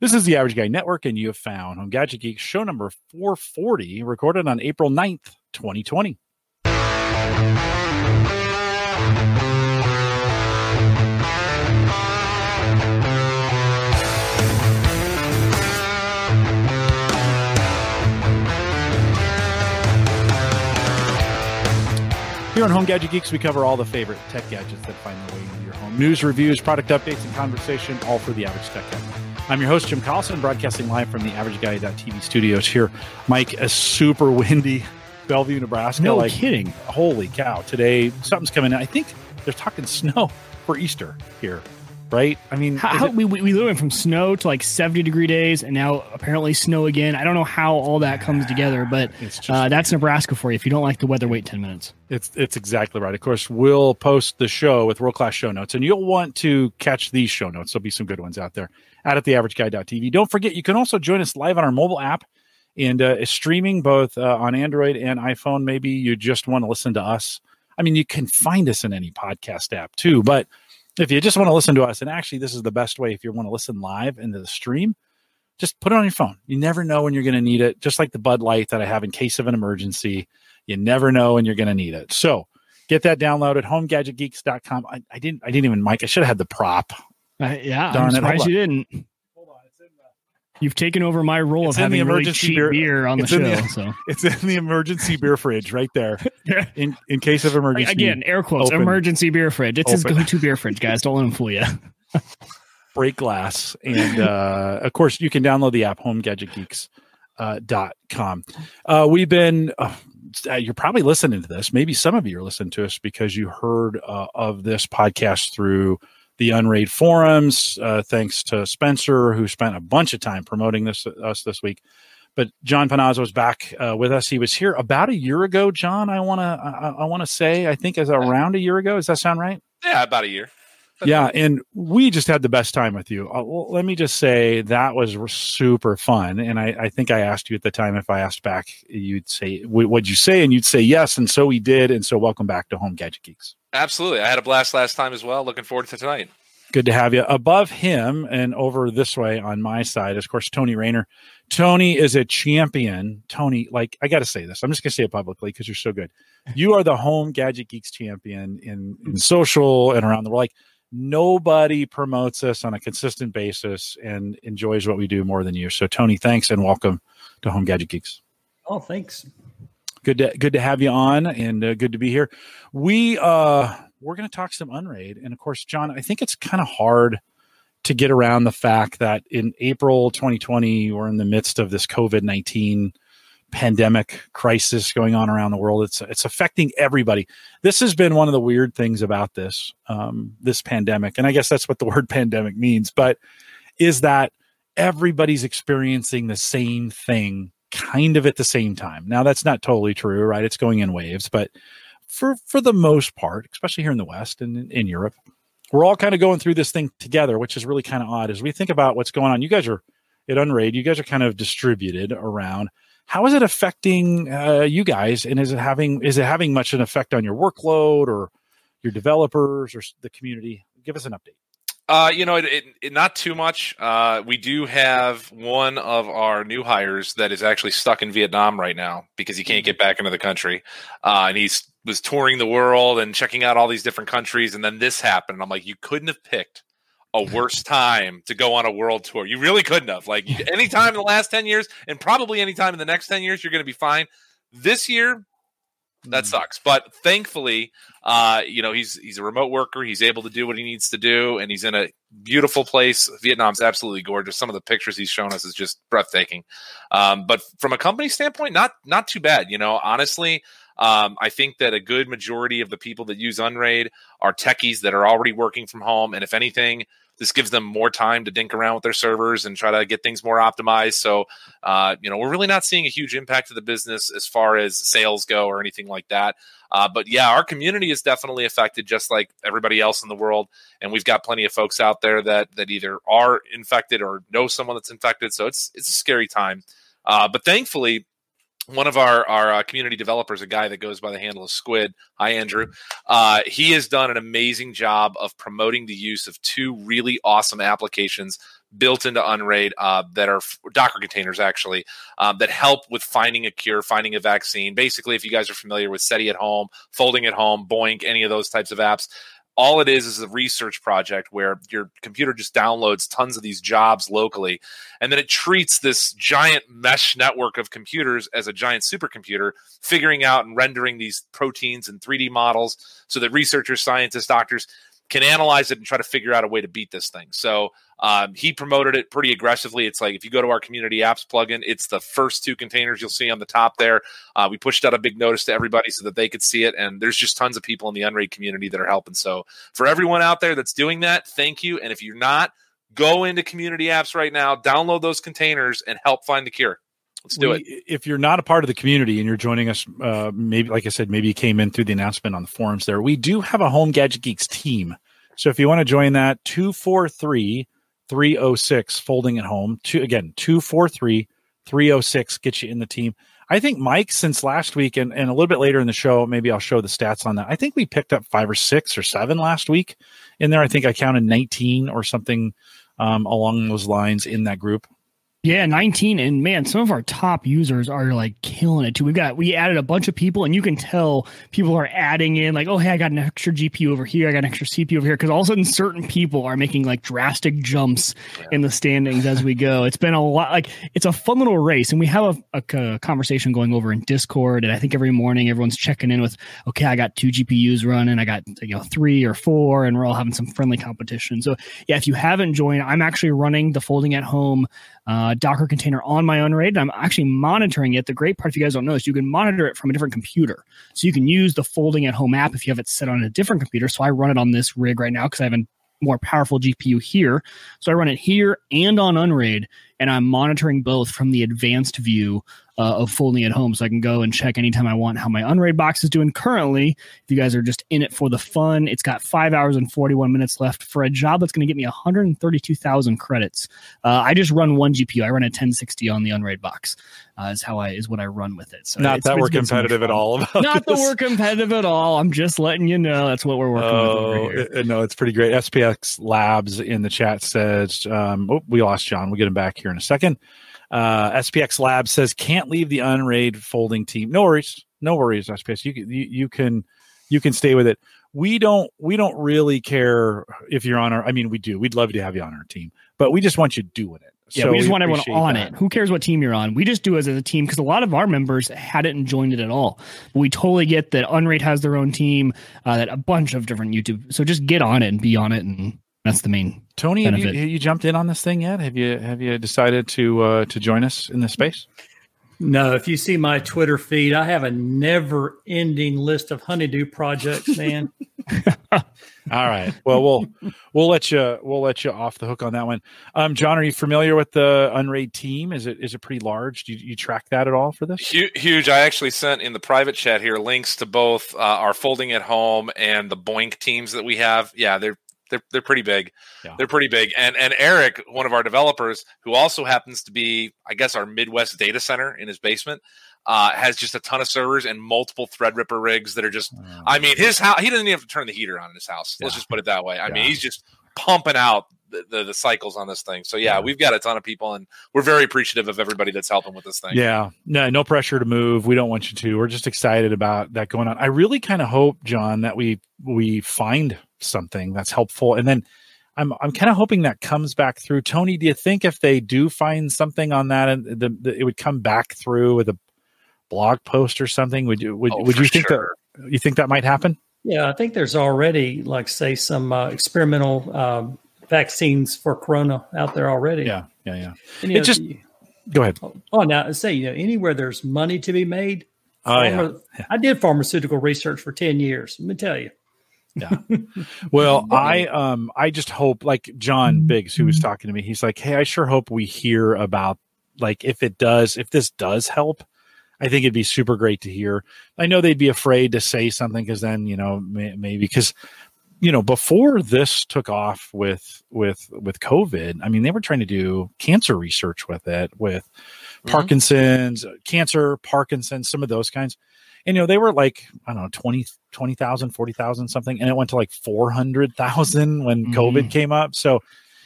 This is the Average Guy Network, and you have found Home Gadget Geek show number 440, recorded on April 9th, 2020. Here on Home Gadget Geeks, we cover all the favorite tech gadgets that find their way into your home. News, reviews, product updates, and conversation, all for the average tech guy. I'm your host, Jim Collison, broadcasting live from the AverageGuy.tv studios here. Mike, a super windy Bellevue, Nebraska. No like, kidding. Holy cow. Today, something's coming in. I think they're talking snow for Easter here, right? I mean, How, it- we, we literally went from snow to like 70 degree days and now apparently snow again. I don't know how all that comes together, but It's just- uh, that's Nebraska for you. If you don't like the weather, wait 10 minutes. It's it's exactly right. Of course, we'll post the show with world class show notes, and you'll want to catch these show notes. There'll be some good ones out there at theaverageguy.tv. Don't forget, you can also join us live on our mobile app and uh, streaming both uh, on Android and iPhone. Maybe you just want to listen to us. I mean, you can find us in any podcast app too, but if you just want to listen to us, and actually, this is the best way if you want to listen live into the stream. Just put it on your phone. You never know when you're going to need it. Just like the Bud Light that I have in case of an emergency. You never know when you're going to need it. So get that download downloaded. HomeGadgetGeeks.com. I, I didn't. I didn't even. Mike. I should have had the prop. Uh, yeah, Darn I'm surprised you didn't. Hold on. It's in the. You've taken over my role It's of in the having really emergency cheap beer- beer, on the it's in show. the- so It's in the emergency beer fridge right there. In in case of emergency. again, air quotes, Open. emergency beer fridge. It's his Open. go-to beer fridge, guys. Don't let him fool you. break glass and uh, of course you can download the app homegadgetgeeks uh, dot com uh, we've been uh, you're probably listening to this maybe some of you are listening to us because you heard uh, of this podcast through the unraid forums uh, thanks to spencer who spent a bunch of time promoting this us this week but john panozzo is back uh, with us he was here about a year ago john i want to i, I want to say i think as around a year ago does that sound right Yeah, about a year. yeah, and we just had the best time with you. Uh, well, let me just say that was super fun, and I, I think I asked you at the time if I asked back, you'd say, "What- "What'd you say?" And you'd say yes, and so we did. And so, welcome back to Home Gadget Geeks. Absolutely. I had a blast last time as well. Looking forward to tonight. Good to have you. Above him and over this way on my side, is, of course, Tony Rayner. Tony is a champion. Tony, like I got to say this, I'm just going to say it publicly because you're so good. You are the Home Gadget Geeks champion in, in social and around the world. Like nobody promotes us on a consistent basis and enjoys what we do more than you. So, Tony, thanks and welcome to Home Gadget Geeks. Oh, thanks. Good to good to have you on and uh, good to be here. We uh we're going to talk some Unraid and of course John, I think it's kind of hard to get around the fact that in April 2020 we're in the midst of this COVID-19 pandemic crisis going on around the world. It's it's affecting everybody. This has been one of the weird things about this um this pandemic and I guess that's what the word pandemic means, but is that everybody's experiencing the same thing kind of at the same time. Now that's not totally true, right? It's going in waves, but for for the most part, especially here in the West and in, in Europe, we're all kind of going through this thing together, which is really kind of odd as we think about what's going on. You guys are at Unraid, you guys are kind of distributed around. How is it affecting uh, you guys, and is it having is it having much an effect on your workload or your developers or the community? Give us an update. Uh, you know, it, it, it, not too much. Uh, we do have one of our new hires that is actually stuck in Vietnam right now because he can't get back into the country. Uh, and he's was touring the world and checking out all these different countries. And then this happened. And I'm like, you couldn't have picked a worse time to go on a world tour. You really couldn't have. Like any time in the last 10 years and probably any time in the next 10 years, you're going to be fine. This year, that sucks. But thankfully, uh, you know, he's he's a remote worker. He's able to do what he needs to do, and he's in a beautiful place. Vietnam's absolutely gorgeous. Some of the pictures he's shown us is just breathtaking. Um, but from a company standpoint, not not too bad. You know, honestly. Um, I think that a good majority of the people that use Unraid are techies that are already working from home, and if anything, this gives them more time to dink around with their servers and try to get things more optimized. So, uh, you know, we're really not seeing a huge impact to the business as far as sales go or anything like that. Uh, but yeah, our community is definitely affected, just like everybody else in the world. And we've got plenty of folks out there that that either are infected or know someone that's infected. So it's it's a scary time. Uh, but thankfully, one of our our uh, community developers, a guy that goes by the handle of Squid. Hi, Andrew. Uh, he has done an amazing job of promoting the use of two really awesome applications built into Unraid uh, that are Docker containers, actually, um, that help with finding a cure, finding a vaccine. Basically, if you guys are familiar with SETI at home, Folding at home, BOINC, any of those types of apps, all it is is a research project where your computer just downloads tons of these jobs locally and then it treats this giant mesh network of computers as a giant supercomputer figuring out and rendering these proteins and 3d models so that researchers scientists doctors can analyze it and try to figure out a way to beat this thing. So um, he promoted it pretty aggressively. It's like if you go to our community apps plugin, it's the first two containers you'll see on the top there. Uh, we pushed out a big notice to everybody so that they could see it, and there's just tons of people in the Unraid community that are helping. So for everyone out there that's doing that, thank you. And if you're not, go into community apps right now, download those containers, and help find the cure. Let's do we, it. If you're not a part of the community and you're joining us, uh, maybe like I said, maybe you came in through the announcement on the forums there. We do have a Home Gadget Geeks team. So if you want to join that, 243 306 folding at home. Two again, 243 306 get you in the team. I think Mike, since last week and, and a little bit later in the show, maybe I'll show the stats on that. I think we picked up five or six or seven last week in there. I think I counted 19 or something um, along those lines in that group. Yeah, 19. And man, some of our top users are like killing it too. We've got, we added a bunch of people, and you can tell people are adding in, like, oh, hey, I got an extra GPU over here. I got an extra CPU over here. Cause all of a sudden, certain people are making like drastic jumps yeah. in the standings as we go. It's been a lot, like, it's a fun little race. And we have a, a, a conversation going over in Discord. And I think every morning everyone's checking in with, okay, I got two GPUs running. I got, you know, three or four, and we're all having some friendly competition. So, yeah, if you haven't joined, I'm actually running the folding at home uh, Docker container on my Unraid. And I'm actually monitoring it. The great part, if you guys don't know, is you can monitor it from a different computer. So you can use the folding at home app if you have it set on a different computer. So I run it on this rig right now because I have a more powerful GPU here. So I run it here and on Unraid, and I'm monitoring both from the advanced view uh, of folding at home. So I can go and check anytime I want how my Unraid box is doing currently. If you guys are just in it for the fun, it's got five hours and 41 minutes left for a job that's going to get me 132,000 credits. Uh, I just run one GPU. I run a 1060 on the Unraid box. Uh, is how I is what I run with it. So not that we're competitive at all. not this. that we're competitive at all. I'm just letting you know that's what we're working oh, with here. No, it's pretty great. SPX Labs in the chat says, um, oh, we lost John. We'll get him back here in a second. Uh, SPX Labs says can't leave the Unraid folding team. No worries, no worries. SPX, you, you you can you can stay with it. We don't we don't really care if you're on our. I mean, we do. We'd love to have you on our team, but we just want you doing it. Yeah, so we just we want everyone on that. it. Who cares what team you're on? We just do it as a team because a lot of our members hadn't joined it at all. We totally get that Unraid has their own team, uh, that a bunch of different YouTube. So just get on it and be on it and that's the main. Tony, have you, have you, jumped in on this thing yet? Have you have you decided to uh, to join us in this space? No. If you see my Twitter feed, I have a never-ending list of honeydew projects, man. All right. Well, we'll we'll let you we'll let you off the hook on that one. Um, John, are you familiar with the Unraid team? Is it is it pretty large? Do you, you track that at all for this? Huge. I actually sent in the private chat here links to both uh, our folding at home and the BOINC teams that we have. Yeah, they're they're they're pretty big. Yeah. They're pretty big. And and Eric, one of our developers, who also happens to be, I guess, our Midwest data center in his basement, uh, has just a ton of servers and multiple Threadripper rigs that are just. Oh, I mean, his house. He doesn't even have to turn the heater on in his house. Yeah. Let's just put it that way. I yeah. mean, he's just pumping out the, the, the, cycles on this thing. So yeah, yeah, we've got a ton of people, and we're very appreciative of everybody that's helping with this thing. Yeah, no, no pressure to move. We don't want you to. We're just excited about that going on. I really kind of hope, John, that we we find something that's helpful, and then I'm I'm kind of hoping that comes back through. Tony, do you think if they do find something on that, and the, the, it would come back through with a blog post or something? Would you would, oh, would you think sure. that you think that might happen? Yeah, I think there's already like say some uh, experimental um, vaccines for corona out there already. Yeah, yeah, yeah. And, it know, just go ahead. Oh, now say you know anywhere there's money to be made. Oh pharma, yeah. I did pharmaceutical research for ten years. Let me tell you. yeah. Well, I um I just hope like John Biggs who was mm-hmm. talking to me, he's like, "Hey, I sure hope we hear about like if it does if this does help, I think it'd be super great to hear. I know they'd be afraid to say something because then, you know, may, maybe because you know before this took off with with with covid i mean they were trying to do cancer research with it with Mhm. Parkinson's, cancer, Parkinson's, some of those kinds. And you know, they were like, I don't know, 20 20,000, 40,000 something and it went to like 400,000 when Mhm. COVID came up. So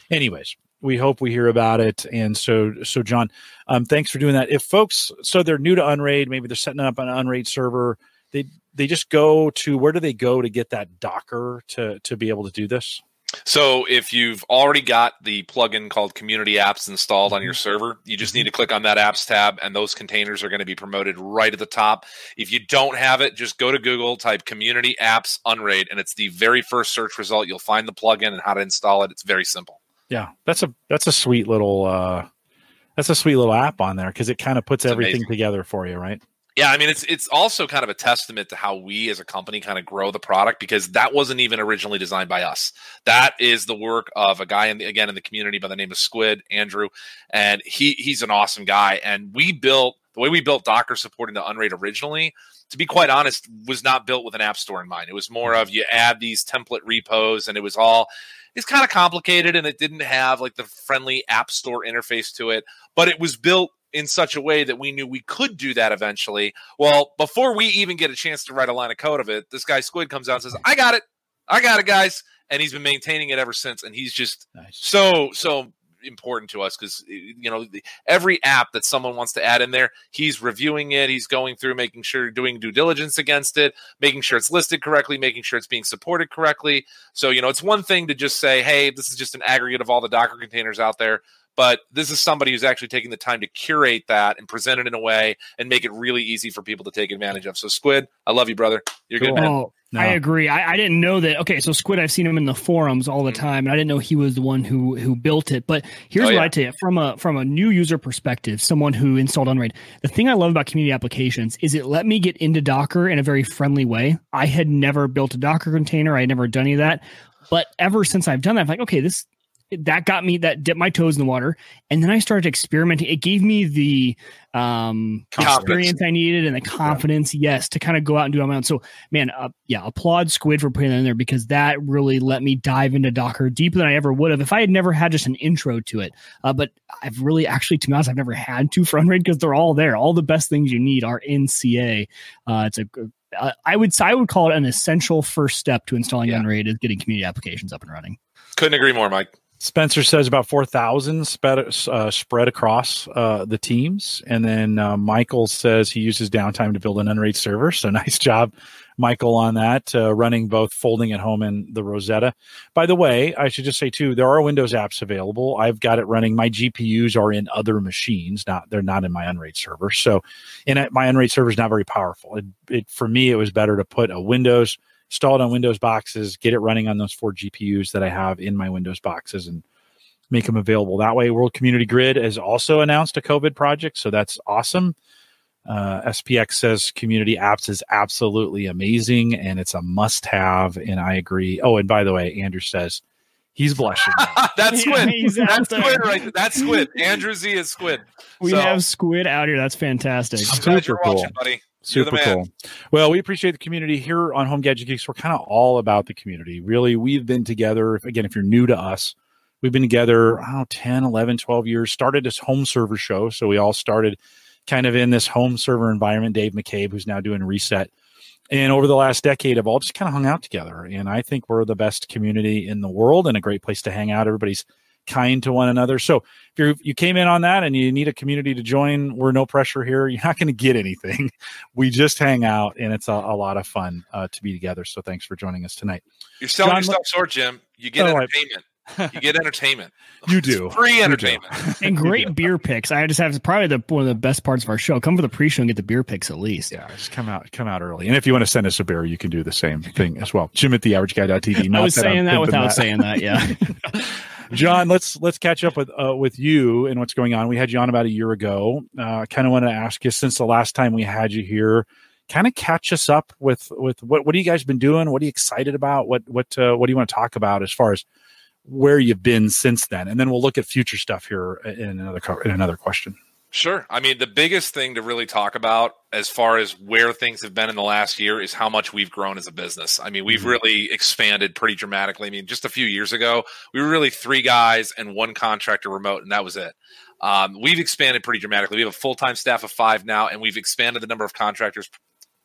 anyways, we hope we hear about it. And so, so John, um, thanks for doing that. If folks, so they're new to Unraid, maybe they're setting up an Unraid server, they they just go to where do they go to get that Docker to to be able to do this? So if you've already got the plugin called Community Apps installed on your server, you just need to click on that Apps tab, and those containers are going to be promoted right at the top. If you don't have it, just go to Google, type Community Apps Unraid, and it's the very first search result. You'll find the plugin and how to install it. It's very simple. Yeah, that's a that's a sweet little uh that's a sweet little app on there because it kind of puts It's everything amazing. together for you, right? Yeah, I mean it's it's also kind of a testament to how we as a company kind of grow the product because that wasn't even originally designed by us. That is the work of a guy in the, again in the community by the name of Squid Andrew, and he he's an awesome guy. And we built the way we built Docker supporting the Unraid originally. To be quite honest, was not built with an app store in mind. It was more of mm-hmm. you add these template repos, and it was all it's kind of complicated, and it didn't have like the friendly app store interface to it. But it was built in such a way that we knew we could do that eventually. Well, before we even get a chance to write a line of code of it, this guy Squid comes out and says, "I got it, I got it, guys," and he's been maintaining it ever since. And he's just Nice. so so important to us because you know every app that someone wants to add in there, he's reviewing it, he's going through, making sure doing due diligence against it, making sure it's listed correctly, making sure it's being supported correctly. So you know, it's one thing to just say, "Hey, this is just an aggregate of all the Docker containers out there." But this is somebody who's actually taking the time to curate that and present it in a way and make it really easy for people to take advantage of. So, Squid, I love you, brother. You're Cool. good, man. Oh, No. I agree. I, I didn't know that. Okay, so Squid, I've seen him in the forums all the Mhm. time, and I didn't know he was the one who who built it. But here's Oh, what yeah. I tell you from a from a new user perspective, someone who installed Unraid. The thing I love about community applications is it let me get into Docker in a very friendly way. I had never built a Docker container. I had never done any of that. But ever since I've done that, I'm like, okay, this that got me that dipped my toes in the water and then i started experimenting it gave me the um Confidence. experience i needed and the confidence yes to kind of go out and do it on my own so man uh, yeah applaud squid for putting that in there because that really let me dive into docker deeper than i ever would have if i had never had just an intro to it uh, but i've really actually to be honest i've never had to front unraid because they're all there all the best things you need are in ca uh, it's a uh, I would I would call it an essential first step to installing Yeah. Unraid is getting community applications up and running. Couldn't agree more, Mike. Spencer says about 4,000 spread, uh, spread across uh, the teams. And then uh, Michael says he uses downtime to build an Unraid server. So nice job, Michael, on that, uh, running both folding at home and the Rosetta. By the way, I should just say, too, there are Windows apps available. I've got it running. My GPUs are in other machines, not they're not in my Unraid server. So and my Unraid server is not very powerful. It, it, for me, it was better to put a Windows install it on Windows boxes, get it running on those four GPUs that I have in my Windows boxes, and make them available that way. World Community Grid has also announced a COVID project, so that's awesome. Uh, SPX says community apps is absolutely amazing and it's a must have. And I agree. Oh, and by the way, Andrew says he's blushing. That's Yeah, Squid. he's out That's there. Squid right there. That's Squid. Andrew Z is Squid. We So- have Squid out here. That's fantastic. I'm glad Super you're watching, cool. buddy. Super cool. Well, we appreciate the community here on Home Gadget Geeks. We're kind of all about the community. Really, we've been together. Again, if you're new to us, we've been together, I 10, 11, 12 years. Started this home server show. So we all started kind of in this home server environment. Dave McCabe, who's now doing Reset. And over the last decade, have all just kind of hung out together. And I think we're the best community in the world and a great place to hang out. Everybody's kind to one another. So if you you came in on that and you need a community to join, we're no pressure here. You're not going to get anything. We just hang out, and it's a, a lot of fun uh, to be together. So thanks for joining us tonight. You're selling John, yourself short, Jim. You get Oh, entertainment. you get entertainment. You It's do. free You do. entertainment. and great beer picks. I just have probably the one of the best parts of our show. Come for the pre-show and get the beer picks at least. Yeah, just come out, come out early. And if you want to send us a beer, you can do the same thing as well. Jim at theaverageguy.tv. I Not was I'm saying that pimping without saying that. Yeah. John, let's let's catch up with uh, with you and what's going on. We had you on about a year ago. Uh, kind of want to ask you since the last time we had you here, kind of catch us up with with what what have you guys been doing? What are you excited about? What what uh, what do you want to talk about as far as where you've been since then? And then we'll look at future stuff here in another in another question. Sure. I mean, the biggest thing to really talk about as far as where things have been in the last year is how much we've grown as a business. I mean, we've mm-hmm. really expanded pretty dramatically. I mean, just a few years ago, we were really three guys and one contractor remote, and that was it. Um, we've expanded pretty dramatically. We have a full time staff of five now, and we've expanded the number of contractors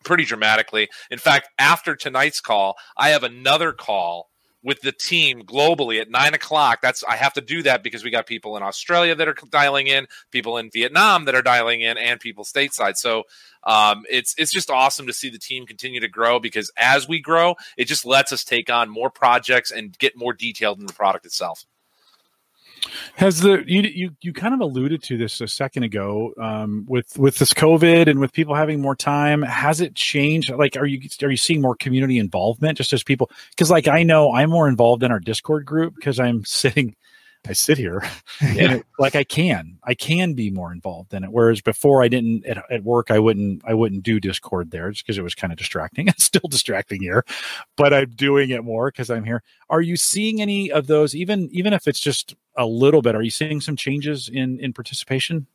pretty dramatically. In fact, after tonight's call, I have another call with the team globally at nine o'clock. That's I have to do that because we got people in Australia that are dialing in, people in Vietnam that are dialing in, and people stateside. So um, it's it's just awesome to see the team continue to grow because as we grow, it just lets us take on more projects and get more detailed in the product itself. Has the you you you kind of alluded to this a second ago um, with with this COVID and with people having more time? Has it changed? Like, are you are you seeing more community involvement just as people? Because like I know I'm more involved in our Discord group because I'm sitting I sit here and it, like I can, I can be more involved in it. Whereas before I didn't at, at work, I wouldn't, I wouldn't do Discord there just because it was kind of distracting. It's still distracting here, but I'm doing it more because I'm here. Are you seeing any of those, even, even if it's just a little bit, are you seeing some changes in, in participation?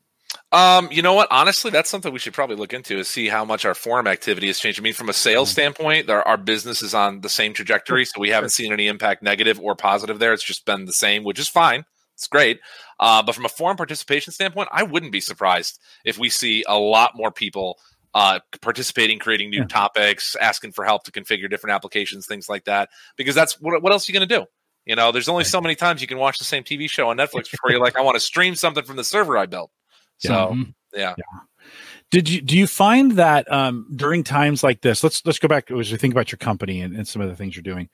Um, you know what? Honestly, that's something we should probably look into is see how much our forum activity has changed. I mean, from a sales mm-hmm. standpoint, our, our business is on the same trajectory, so we haven't seen any impact, negative or positive there. It's just been the same, which is fine. It's great. Uh, but from a forum participation standpoint, I wouldn't be surprised if we see a lot more people uh, participating, creating new yeah. topics, asking for help to configure different applications, things like that. Because that's what, what else are you going to do? You know, there's only so many times you can watch the same TV show on Netflix before you're like, I want to stream something from the server I built. So, mm-hmm. yeah. yeah. Did you do you find that um, during times like this? Let's let's go back as we think about your company and, and, some of the things you're doing.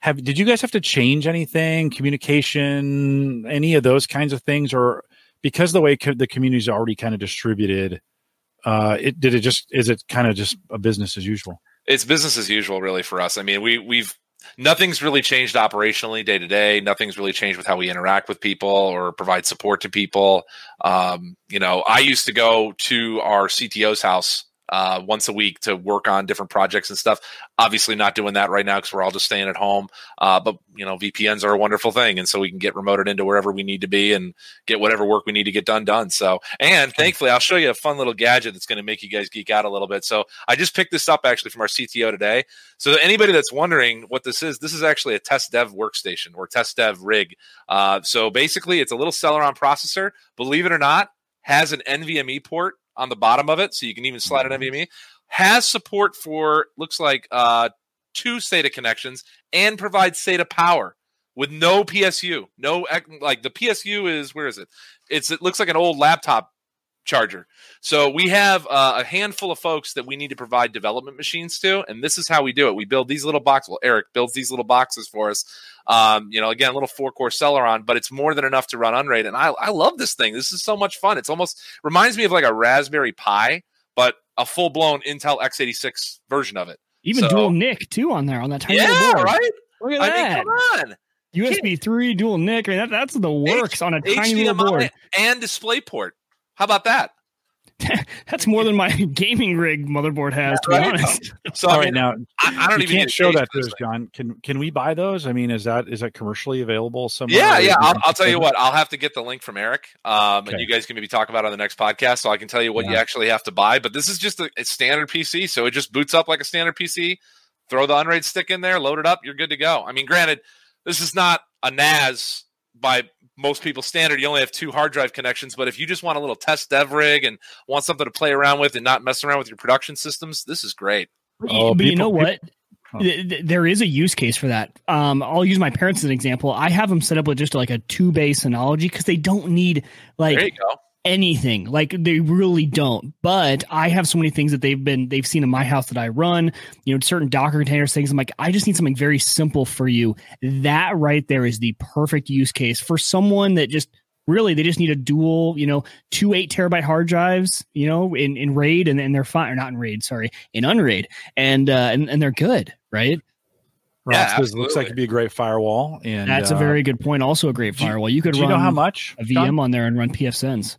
Have did you guys have to change anything, communication, any of those kinds of things, or because the way co- the community is already kind of distributed, uh, it did it just is it kind of just a business as usual? It's business as usual, really, for us. I mean, we we've nothing's really changed operationally day to day. Nothing's really changed with how we interact with people or provide support to people. Um, you know, I used to go to our CTO's house uh, once a week to work on different projects and stuff. Obviously, not doing that right now because we're all just staying at home. Uh, but you know, VPNs are a wonderful thing, and so we can get remoted into wherever we need to be and get whatever work we need to get done done. So, and thankfully, I'll show you a fun little gadget that's going to make you guys geek out a little bit. So, I just picked this up actually from our CTO today. So, anybody that's wondering what this is, this is actually a test dev workstation or test dev rig. Uh, so, basically, it's a little Celeron processor. Believe it or not, has an NVMe port on the bottom of it, so you can even slide an NVMe. Has support for looks like uh, two SATA connections and provides SATA power with no PSU. No like the PSU is where is it? It's it looks like an old laptop charger. So we have uh, a handful of folks that we need to provide development machines to, and this is how we do it. We build these little boxes. Well, Eric builds these little boxes for us. Um, you know, again, a little four core Celeron, but it's more than enough to run Unraid. And I, I love this thing. This is so much fun. It's almost reminds me of like a Raspberry Pi, but a full blown Intel x86 version of it. Even so, dual NIC too on there on that tiny yeah, board. right. Look at I that. Mean, come on. USB three dual NIC. I mean, that, that's the works H- on a tiny HDMI little board and display port. How about that? That's more than my gaming rig motherboard has, to right. be honest. So all right now, I, I don't you even can't show that to us, John. Can can we buy those? I mean, is that is that commercially available somewhere? Yeah, yeah. I'll, I'll tell you what. I'll have to get the link from Eric, um, okay. and you guys can maybe talk about on the next podcast, so I can tell you what yeah. you actually have to buy. But this is just a, a standard PC, so it just boots up like a standard PC. Throw the Unraid stick in there, load it up, you're good to go. I mean, granted, this is not a NAS by most people standard you only have two hard drive connections but if you just want a little test dev rig and want something to play around with and not mess around with your production systems this is great. Oh, but people, you know what? There is a use case for that. Um, I'll use my parents as an example. I have them set up with just like a two base Synology because they don't need like anything. Like they really don't. But I have so many things that they've been they've seen in my house that I run, you know, certain Docker containers, things. I'm like, I just need something very simple for you. That right there is the perfect use case for someone that just really they just need a dual, you know, two eight terabyte hard drives, you know, in, in RAID and, and they're fine or not in RAID, sorry, in Unraid. And uh and, and they're good, right? yeah, because it looks like it'd be a great firewall. And that's uh, a very good point. Also, a great firewall. You could do run you know how much a VM John? on there and run pfSense.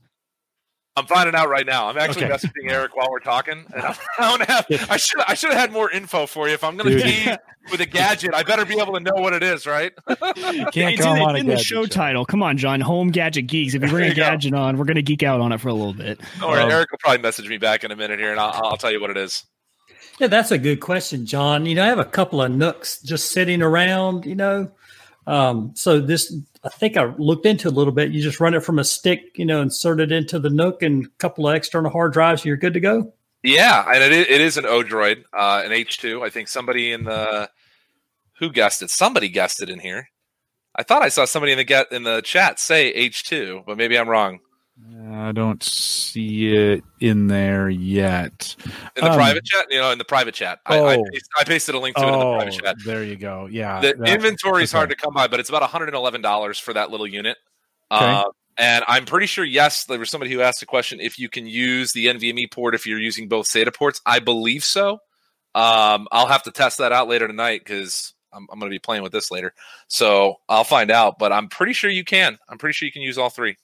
I'm finding out right now. I'm actually Okay. messaging Eric while we're talking, and I don't have. I should. I should have had more info for you. If I'm going to Dude. tease with a gadget, I better be able to know what it is, right? Can't it's come in, on it's a in the gadget show title. Come on, John. Home Gadget Geeks. If you bring There a you go. gadget on, we're gonna geek out on it for a little bit. Don't Um, Eric will probably message me back in a minute here, and I'll, I'll tell you what it is. Yeah, that's a good question, John. You know, I have a couple of NUCs just sitting around, you know. Um, so this I think I looked into a little bit. You just run it from a stick, you know, insert it into the NUC and a couple of external hard drives, you're good to go. Yeah, and it is, it is an Odroid, uh, an H2. I think somebody in the who guessed it. Somebody guessed it in here. I thought I saw somebody in the get in the chat say H2, but maybe I'm wrong. I don't see it in there yet. In the Um, private chat, you know, in the private chat, I, I, Oh. pasted, I pasted a link to it in the Oh, private chat. there you go. Yeah, The that- inventory is hard to come by, but it's about $111 for that little unit. Okay. Uh, and I'm pretty sure, yes, there was somebody who asked a question if you can use the NVMe port if you're using both SATA ports. I believe so. Um, I'll have to test that out later tonight because I'm, I'm going to be playing with this later. So I'll find out, but I'm pretty sure you can. I'm pretty sure you can use all three.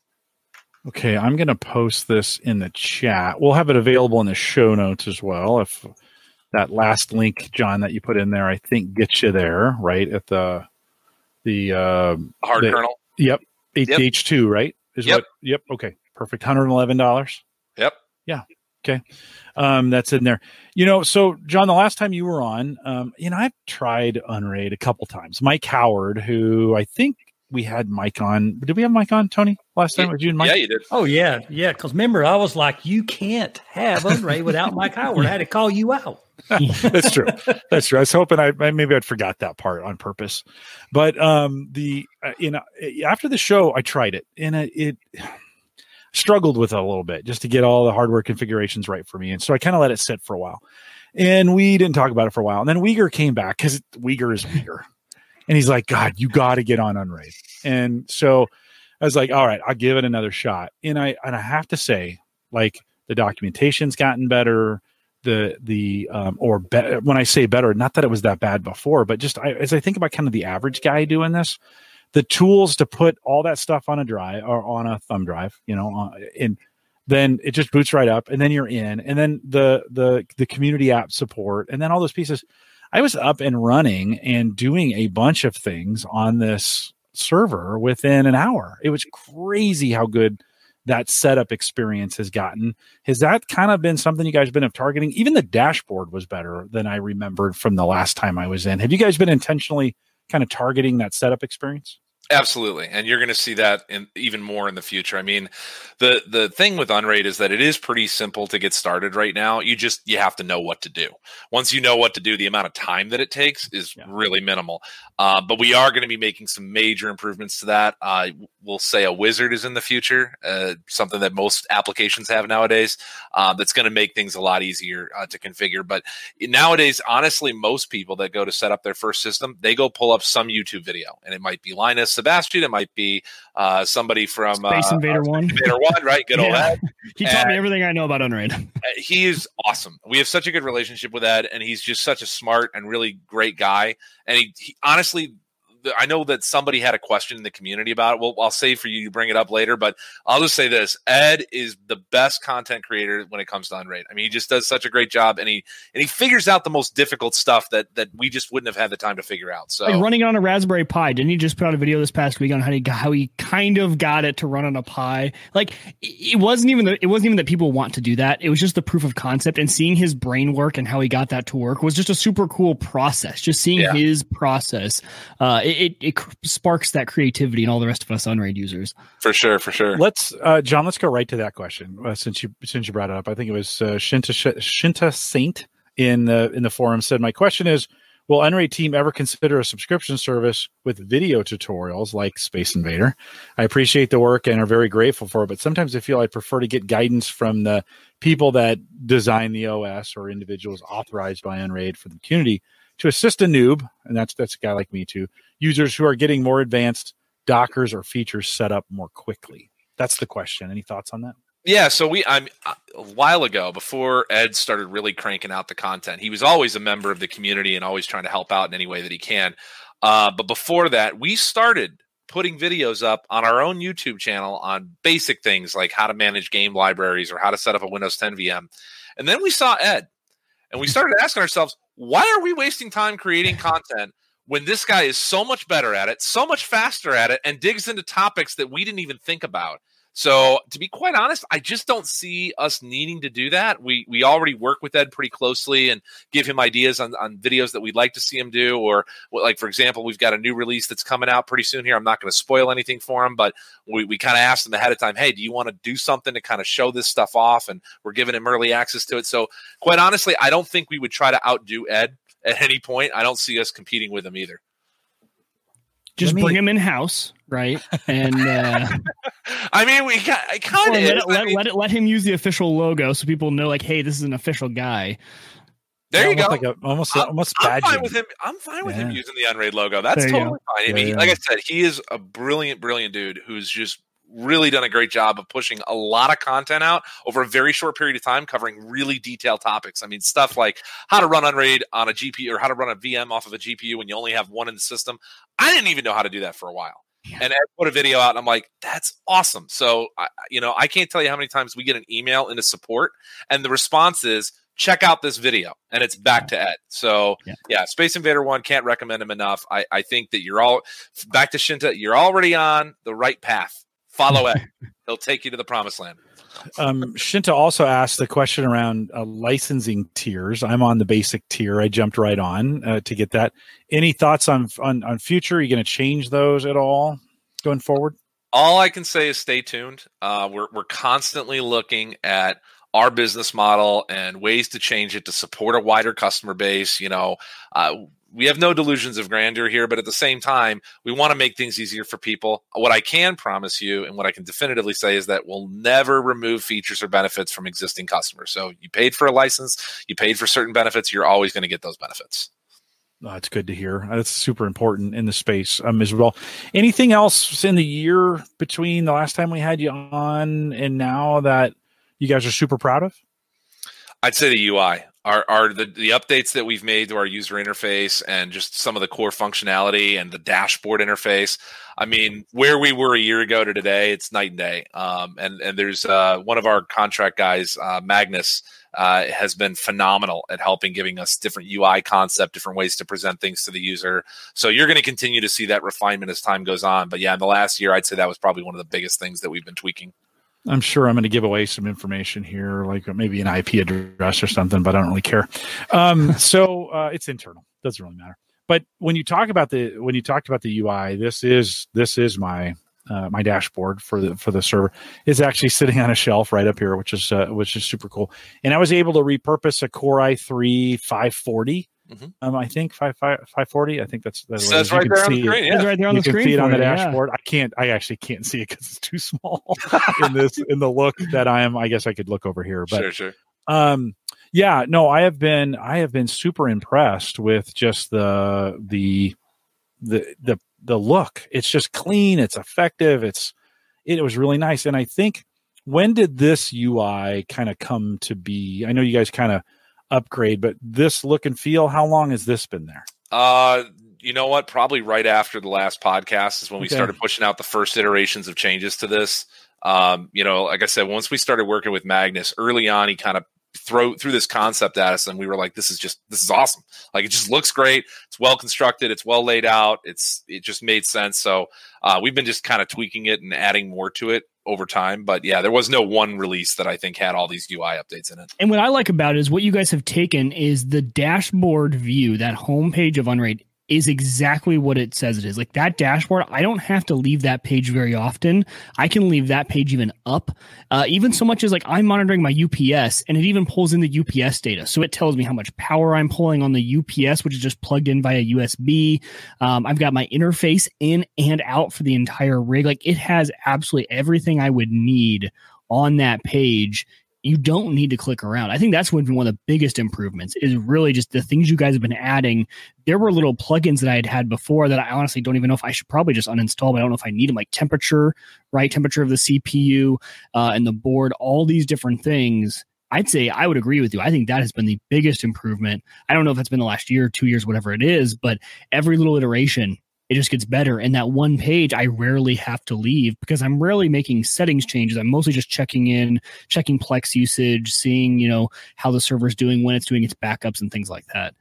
Okay, I'm going to post this in the chat. We'll have it available in the show notes as well. If that last link, John, that you put in there, I think gets you there, right at the the uh, Hard The- kernel. yep Yep. H two, right? Is Yep. what? Yep. Okay, perfect. Hundred and eleven dollars. Yep. Yeah. Okay, um, that's in there. You know, so John, the last time you were on, um, you know, I've tried Unraid a couple times. Mike Howard, who I think we had Mike on. Did we have Mike on, Tony, last time? Was you and Mike? Yeah, you did. Oh yeah, yeah. Because remember, I was like, you can't have Unraid without Mike Howard. I had to call you out. That's true. That's true. I was hoping I I- maybe I'd forgot that part on purpose, but um, the uh, you know after the show I tried it and it, it struggled with it a little bit just to get all the hardware configurations right for me, and so I kind of let it sit for a while, and we didn't talk about it for a while, and then Wieger came back because Wieger is Wieger, and he's like, God, you got to get on Unraid, and so I was like, all right, I'll give it another shot, and I and I have to say, like the documentation's gotten better the the um or be- when I say better, not that it was that bad before, but just I, as I think about kind of the average guy doing this, the tools to put all that stuff on a drive or on a thumb drive, you know, uh, and then it just boots right up, and then you're in, and then the the the community app support, and then all those pieces. I was up and running and doing a bunch of things on this server within an hour. It was crazy how good that setup experience has gotten. Has that kind of been something you guys have been of targeting? Even the dashboard was better than I remembered from the last time I was in. Have you guys been intentionally kind of targeting that setup experience? Absolutely, and you're going to see that in even more in the future. I mean, the the thing with Unraid is that it is pretty simple to get started right now. You just you have to know what to do. Once you know what to do, the amount of time that it takes is Yeah. really minimal. Uh, but we are going to be making some major improvements to that. Uh, we'll say a wizard is in the future, uh, something that most applications have nowadays. Uh, that's going to make things a lot easier uh, to configure. But nowadays, honestly, most people that go to set up their first system, they go pull up some YouTube video, and it might be Linus Sebastian, it might be uh, somebody from Space uh, Invader One. Invader One, right? Good old Ed. He taught me everything I know about Unraid. Uh, He is awesome. We have such a good relationship with Ed, and he's just such a smart and really great guy. And he, he honestly, I know that somebody had a question in the community about it. Well, I'll save for you to bring it up later, but I'll just say this: Ed is the best content creator when it comes to Unraid. I mean, he just does such a great job, and he and he figures out the most difficult stuff that that we just wouldn't have had the time to figure out. So Like running it on a Raspberry Pi. Didn't he just put out a video this past week on how he how he kind of got it to run on a Pi? Like it it wasn't even the, it wasn't even that people want to do that. It was just the proof of concept and seeing his brain work and how he got that to work was just a super cool process. Just seeing Yeah. his process, uh, it, it it sparks that creativity and all the rest of us Unraid users. for sure, for sure. Let's, uh, John. Let's go right to that question uh, since you since you brought it up. I think it was uh, Shinta Shinta Saint in the in the forum said, "My question is, will Unraid team ever consider a subscription service with video tutorials like Space Invader? I appreciate the work and are very grateful for it, but sometimes I feel I prefer to get guidance from the people that design the OS or individuals authorized by Unraid for the community to assist a noob, and that's that's a guy like me too, users who are getting more advanced Dockers or features set up more quickly. That's the question. Any thoughts on that? Yeah, so we I'm a while ago before Ed started really cranking out the content. He was always a member of the community and always trying to help out in any way that he can. Uh, but before that, we started putting videos up on our own YouTube channel on basic things like how to manage game libraries or how to set up a Windows 10 VM. And then we saw Ed and we started asking ourselves, why are we wasting time creating content when this guy is so much better at it, so much faster at it, and digs into topics that we didn't even think about? So to be quite honest, I just don't see us needing to do that. We we already work with Ed pretty closely and give him ideas on, on videos that we'd like to see him do. Or like for example, we've got a new release that's coming out pretty soon here. I'm not going to spoil anything for him, but we, we kind of asked him ahead of time, hey, do you want to do something to kind of show this stuff off? And we're giving him early access to it. So quite honestly, I don't think we would try to outdo Ed at any point. I don't see us competing with him either. Just me, bring him in house, right? And uh, I mean, we kind of let, it, let, mean, let, it, let him use the official logo so people know, like, hey, this is an official guy. There yeah, you go. Like a, almost, I'm, almost. I'm fine with him. I'm fine with yeah. him using the Unraid logo. That's there totally fine. I mean, yeah, like I said, he is a brilliant, brilliant dude who's just really done a great job of pushing a lot of content out over a very short period of time, covering really detailed topics. I mean, stuff like how to run Unraid on a GPU or how to run a VM off of a GPU when you only have one in the system. I didn't even know how to do that for a while. Yeah. And I put a video out, and I'm like, "That's awesome!" So, I, you know, I can't tell you how many times we get an email into support, and the response is, check out this video and it's back to ed so yeah. yeah. space invader one can't recommend him enough I, I think that you're all back to shinta you're already on the right path Follow it. He'll take you to the promised land. Um, Shinta also asked the question around uh, licensing tiers. I'm on the basic tier. I jumped right on uh, to get that. Any thoughts on on, on future? Are you going to change those at all going forward? All I can say is stay tuned. Uh, we're we're constantly looking at our business model and ways to change it to support a wider customer base. You know, uh, we have no delusions of grandeur here, but at the same time, we want to make things easier for people. What I can promise you and what I can definitively say is that we'll never remove features or benefits from existing customers. So you paid for a license, you paid for certain benefits, you're always going to get those benefits. Oh, that's good to hear. That's super important in the space um, as well. Anything else in the year between the last time we had you on and now that you guys are super proud of? I'd say the UI are are the, the updates that we've made to our user interface and just some of the core functionality and the dashboard interface. I mean, where we were a year ago to today, it's night and day. Um, and and there's uh, one of our contract guys, uh, Magnus, uh, has been phenomenal at helping giving us different UI concept, different ways to present things to the user. So you're going to continue to see that refinement as time goes on. But yeah, in the last year, I'd say that was probably one of the biggest things that we've been tweaking. I'm sure I'm going to give away some information here, like maybe an IP address or something, but I don't really care. Um, so uh, it's internal; doesn't really matter. But when you talk about the when you talked about the UI, this is this is my uh, my dashboard for the for the server is actually sitting on a shelf right up here, which is uh, which is super cool. And I was able to repurpose a Core i3 540 Mm-hmm. Um, I think five five five forty. I think that's that's says right there on the screen. Yeah. right there on you the screen. See it on the dashboard. Yeah. I can't. I actually can't see it because it's too small in this in the look that I am. I guess I could look over here, but sure, sure. Um, yeah, no, I have been I have been super impressed with just the the the the the look. It's just clean. It's effective. It's it was really nice, and I think when did this UI kind of come to be? I know you guys kind of upgrade, but this look and feel, how long has this been there? Uh, you know what? Probably right after the last podcast is when we okay. started pushing out the first iterations of changes to this. Um, you know, like I said, once we started working with Magnus early on, he kind of throw through this concept at us and we were like this is just this is awesome like it just looks great it's well constructed it's well laid out it's it just made sense so uh, we've been just kind of tweaking it and adding more to it over time. But yeah, there was no one release that I think had all these UI updates in it. And what I like about it is what you guys have taken is the dashboard view, that homepage of Unraid is exactly what it says it is. Like that dashboard, I don't have to leave that page very often. I can leave that page even up, uh, even so much as like I'm monitoring my UPS and it even pulls in the UPS data. So it tells me how much power I'm pulling on the UPS, which is just plugged in via USB. Um, I've got my interface in and out for the entire rig. Like it has absolutely everything I would need on that page you don't need to click around. I think that's one of the biggest improvements is really just the things you guys have been adding. There were little plugins that I had had before that I honestly don't even know if I should probably just uninstall, but I don't know if I need them, like temperature, right? Temperature of the CPU uh, and the board, all these different things. I'd say I would agree with you. I think that has been the biggest improvement. I don't know if it's been the last year, two years, whatever it is, but every little iteration it just gets better. And that one page, I rarely have to leave because I'm rarely making settings changes. I'm mostly just checking in, checking Plex usage, seeing, you know, how the server's doing, when it's doing its backups and things like that.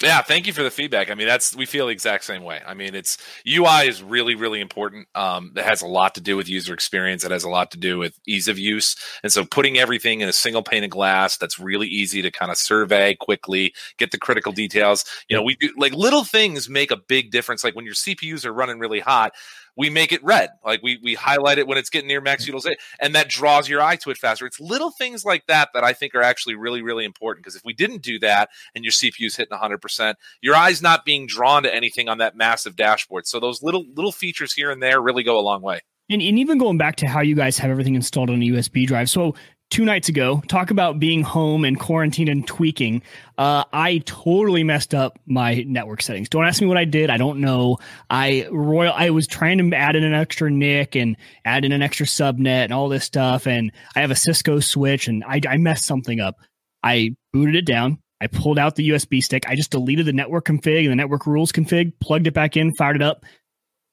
Yeah, thank you for the feedback. I mean, that's we feel the exact same way. I mean, it's UI is really, really important. Um, it has a lot to do with user experience. It has a lot to do with ease of use, and so putting everything in a single pane of glass that's really easy to kind of survey quickly, get the critical details. You know, we do like little things make a big difference. Like when your CPUs are running really hot, we make it red. Like we we highlight it when it's getting near max utilization, and that draws your eye to it faster. It's little things like that that I think are actually really really important because if we didn't do that and your CPU's hitting 100, percent your eyes not being drawn to anything on that massive dashboard. So those little little features here and there really go a long way. And, and, even going back to how you guys have everything installed on a USB drive. So two nights ago, talk about being home and quarantine and tweaking. Uh, I totally messed up my network settings. Don't ask me what I did. I don't know. I royal. I was trying to add in an extra NIC and add in an extra subnet and all this stuff. And I have a Cisco switch, and I, I messed something up. I booted it down. I pulled out the USB stick. I just deleted the network config and the network rules config, plugged it back in, fired it up,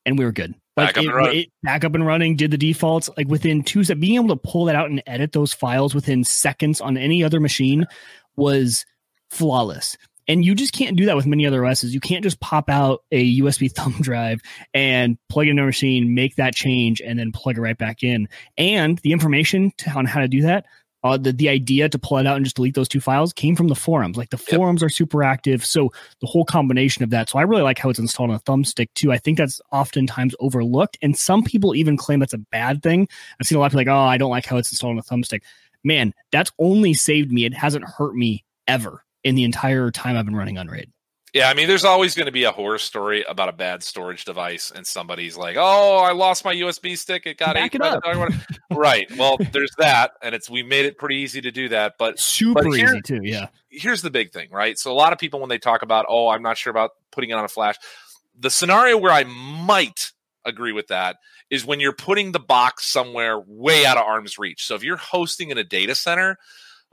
and we were good. Like back up, it, and running. It, back up and running, did the defaults like within two seconds. Being able to pull that out and edit those files within seconds on any other machine was flawless. And you just can't do that with many other OSs. You can't just pop out a USB thumb drive and plug it in a machine, make that change, and then plug it right back in. And the information to, on how to do that uh, the, the idea to pull it out and just delete those two files came from the forums. Like the forums are super active. So the whole combination of that. So I really like how it's installed on a thumbstick too. I think that's oftentimes overlooked. And some people even claim that's a bad thing. I've seen a lot of people like, oh, I don't like how it's installed on a thumbstick. Man, that's only saved me. It hasn't hurt me ever in the entire time I've been running Unraid. Yeah, I mean, there's always going to be a horror story about a bad storage device, and somebody's like, "Oh, I lost my USB stick. It got Back it up. right. Well, there's that, and it's we made it pretty easy to do that, but super but here, easy too. Yeah. Here's the big thing, right? So a lot of people when they talk about, "Oh, I'm not sure about putting it on a flash," the scenario where I might agree with that is when you're putting the box somewhere way out of arm's reach. So if you're hosting in a data center,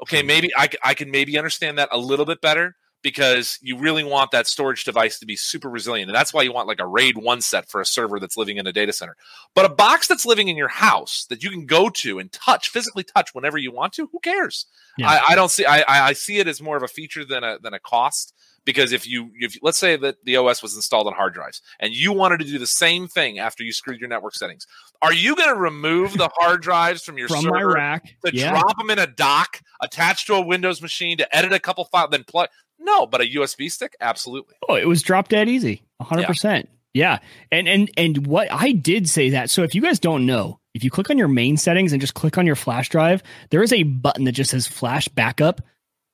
okay, hmm. maybe I, I can maybe understand that a little bit better because you really want that storage device to be super resilient. And that's why you want like a RAID 1 set for a server that's living in a data center. But a box that's living in your house that you can go to and touch, physically touch whenever you want to, who cares? Yeah. I, I, don't see I, I see it as more of a feature than a than a cost because if you if let's say that the OS was installed on hard drives and you wanted to do the same thing after you screwed your network settings, are you going to remove the hard drives from your from server my rack to yeah. drop them in a dock attached to a Windows machine to edit a couple files, then plug? No, but a USB stick, absolutely. Oh, it was drop dead easy, hundred yeah. percent. Yeah, and and and what I did say that. So if you guys don't know, if you click on your main settings and just click on your flash drive, there is a button that just says flash backup.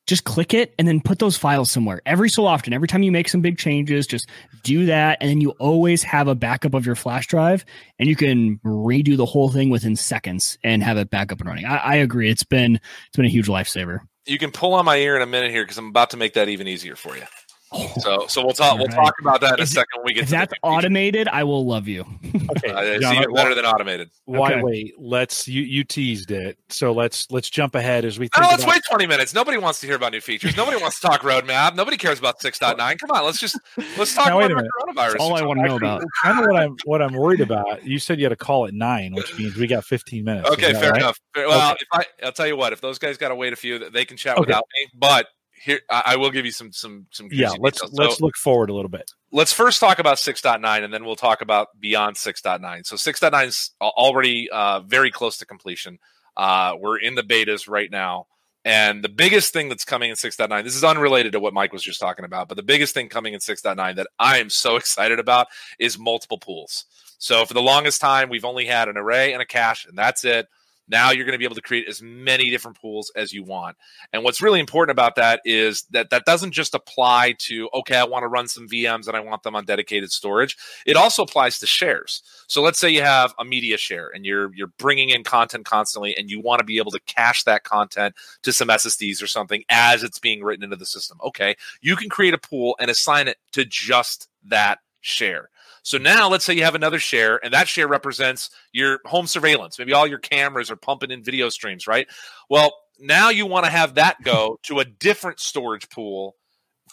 Just click it and then put those files somewhere. Every so often, every time you make some big changes, just do that, and then you always have a backup of your flash drive, and you can redo the whole thing within seconds and have it back up and running. I, I agree. It's been it's been a huge lifesaver you can pull on my ear in a minute here because I'm about to make that even easier for you. So, so we'll talk. We'll talk about that in if, a second when we get. If that's automated, I will love you. okay, uh, it's John, even better than automated. Why okay. wait? Let's you you teased it, so let's let's jump ahead as we. Think oh, let's about- wait 20 minutes. Nobody wants to hear about new features. Nobody wants to talk roadmap. Nobody cares about 6.9. Come on, let's just let's talk now, about coronavirus. That's all I want to know about. Kind of what I'm what I'm worried about. You said you had a call at nine, which means we got 15 minutes. Okay, fair right? enough. Well, okay. if I, I'll tell you what. If those guys got to wait a few, they can chat okay. without me. But here I will give you some some some yeah. Let's details. let's so, look forward a little bit. Let's first talk about 6.9 and then we'll talk about beyond 6.9. So 6.9 is already uh, very close to completion. Uh, we're in the betas right now. And the biggest thing that's coming in 6.9, this is unrelated to what Mike was just talking about, but the biggest thing coming in 6.9 that I am so excited about is multiple pools. So for the longest time, we've only had an array and a cache, and that's it. Now you're going to be able to create as many different pools as you want. And what's really important about that is that that doesn't just apply to, okay, I want to run some VMs and I want them on dedicated storage. It also applies to shares. So let's say you have a media share and you're you're bringing in content constantly and you want to be able to cache that content to some SSDs or something as it's being written into the system. Okay, you can create a pool and assign it to just that share. So now let's say you have another share and that share represents your home surveillance. Maybe all your cameras are pumping in video streams, right? Well, now you want to have that go to a different storage pool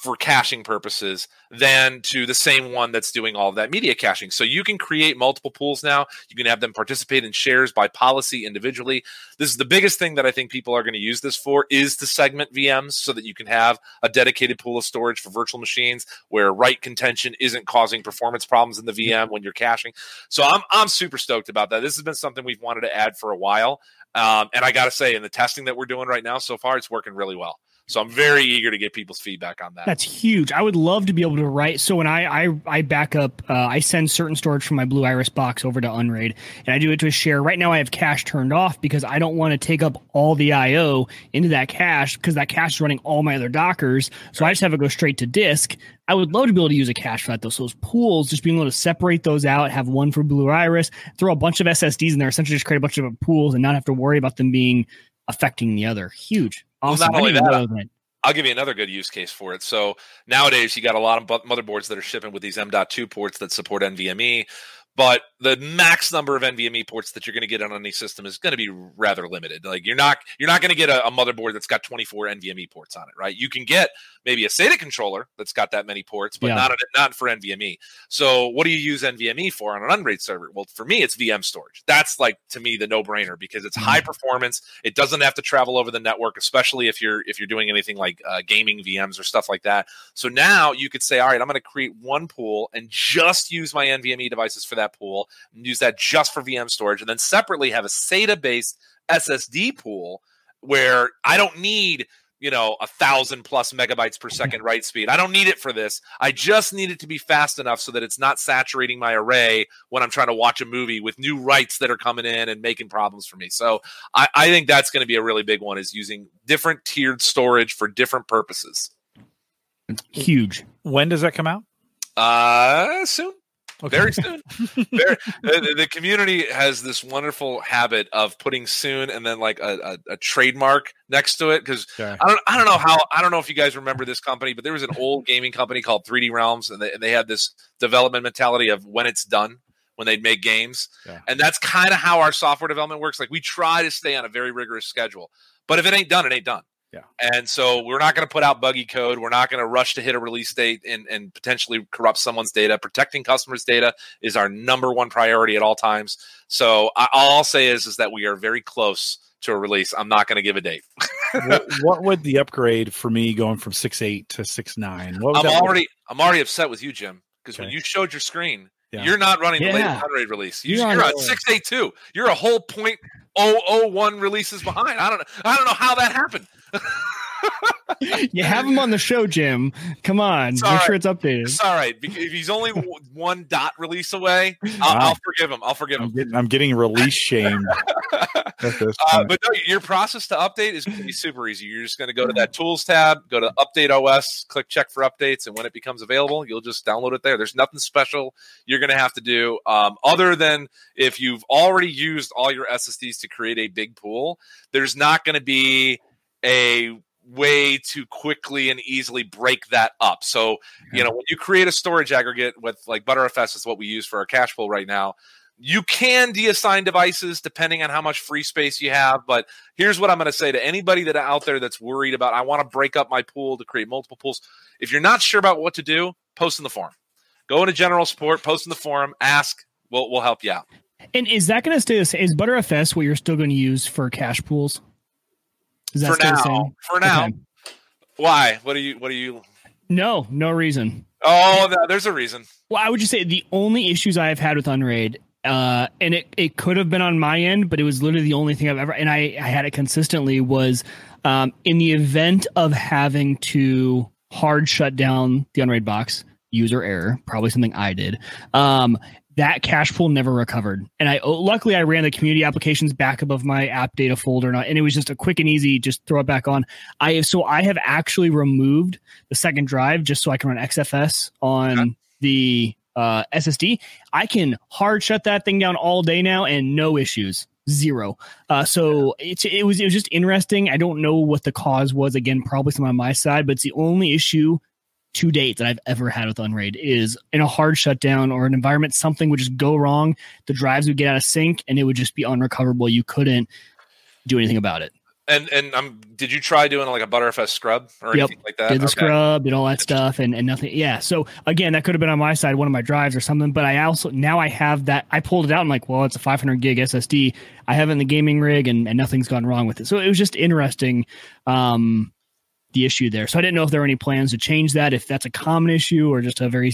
for caching purposes than to the same one that's doing all of that media caching. So you can create multiple pools now. You can have them participate in shares by policy individually. This is the biggest thing that I think people are going to use this for is to segment VMs so that you can have a dedicated pool of storage for virtual machines where write contention isn't causing performance problems in the VM when you're caching. So I'm I'm super stoked about that. This has been something we've wanted to add for a while. Um, and I got to say, in the testing that we're doing right now so far, it's working really well. So I'm very eager to get people's feedback on that. That's huge. I would love to be able to write. So when I I, I back up, uh, I send certain storage from my Blue Iris box over to Unraid, and I do it to a share. Right now, I have cache turned off because I don't want to take up all the I/O into that cache because that cache is running all my other Dockers. So I just have it go straight to disk. I would love to be able to use a cache for that though. So those pools, just being able to separate those out, have one for Blue Iris, throw a bunch of SSDs in there, essentially just create a bunch of pools and not have to worry about them being affecting the other. Huge. Awesome. Well, not only that, I'll give you another good use case for it. So nowadays, you got a lot of motherboards that are shipping with these M.2 ports that support NVMe. But the max number of NVMe ports that you're going to get on any system is going to be rather limited. Like you're not you're not going to get a, a, motherboard that's got 24 NVMe ports on it, right? You can get maybe a SATA controller that's got that many ports, but yeah. not not for NVMe. So what do you use NVMe for on an Unraid server? Well, for me, it's VM storage. That's like to me the no brainer because it's high performance. It doesn't have to travel over the network, especially if you're if you're doing anything like uh, gaming VMs or stuff like that. So now you could say, all right, I'm going to create one pool and just use my NVMe devices for that that pool and use that just for VM storage, and then separately have a SATA based SSD pool where I don't need you know a thousand plus megabytes per second write speed. I don't need it for this. I just need it to be fast enough so that it's not saturating my array when i'm trying to watch a movie with new writes that are coming in and making problems for me. So i, I think that's going to be a really big one is using different tiered storage for different purposes. Huge. When does that come out? Uh soon Okay. Very soon. Very, the, the, community has this wonderful habit of putting soon and then like a, a, a trademark next to it because I don't I don't know how I don't know if you guys remember this company, but there was an old gaming company called 3D Realms, and they, and they had this development mentality of when it's done when they'd make games, yeah. and that's kind of how our software development works. Like we try to stay on a very rigorous schedule, but if it ain't done, it ain't done. Yeah. And so we're not going to put out buggy code. We're not going to rush to hit a release date and, and potentially corrupt someone's data. Protecting customers' data is our number one priority at all times. So I, all I'll say is, is that we are very close to a release. I'm not going to give a date. what, what, would the upgrade for me going from six eight to six nine? I'm already I'm already upset with you, Jim, because okay. when you showed your screen, yeah. you're not running the yeah. latest Unraid release. You, are on six eight two. You're a whole point oh oh one releases behind. I don't know. I don't know how that happened. You have him on the show, Jim. Come on, it's make right. sure it's updated. It's all right. If he's only one dot release away, I'll, wow. I'll forgive him. I'll forgive I'm him. Getting, I'm getting release shame. uh, but no, your process to update is going to be super easy. You're just going to go to that Tools tab, go to Update OS, click Check for updates, and when it becomes available, you'll just download it there. There's nothing special you're going to have to do, um, other than if you've already used all your SSDs to create a big pool. There's not going to be a way to quickly and easily break that up. So, you know, when you create a storage aggregate with like Btrfs is what we use for our cache pool right now. You can deassign devices depending on how much free space you have. But here's what I'm going to say to anybody that out there that's worried about, I want to break up my pool to create multiple pools. If you're not sure about what to do, post in the forum. Go into general support, post in the forum, ask. We'll, we'll help you out. And is that going to stay the same? Is Btrfs what you're still going to use for cache pools? Is that for now? For now. Okay. Why? What do you? What do you? No, no reason. Oh, no, there's a reason. Well, I would just say the only issues I have had with Unraid, uh, and it, it could have been on my end, but it was literally the only thing I've ever, and I, I had it consistently was um, in the event of having to hard shut down the Unraid box, user error, probably something I did. Um, that cache pool never recovered. And I luckily I ran the community applications back above my app data folder, and, and it was just a quick and easy, just throw it back on. I so I have actually removed the second drive just so I can run XFS on the uh, SSD. I can hard shut that thing down all day now and no issues. Zero. Uh, so it, it was it was just interesting. I don't know what the cause was. Again, probably some on my side, but it's the only issue to date that I've ever had with Unraid is in a hard shutdown or an environment, something would just go wrong. The drives would get out of sync and it would just be unrecoverable. You couldn't do anything about it. And and um, did you try doing like a Btrfs scrub or Yep. anything like that? did the Okay. scrub, did all that stuff, and, and nothing. Yeah. So again, that could have been on my side, one of my drives or something. But I also now I have that. I pulled it out. and like, well, it's a 500 gig SSD. I have it in the gaming rig, and, and nothing's gone wrong with it. So it was just interesting. Um, the issue there. So I didn't know if there were any plans to change that, if that's a common issue or just a very,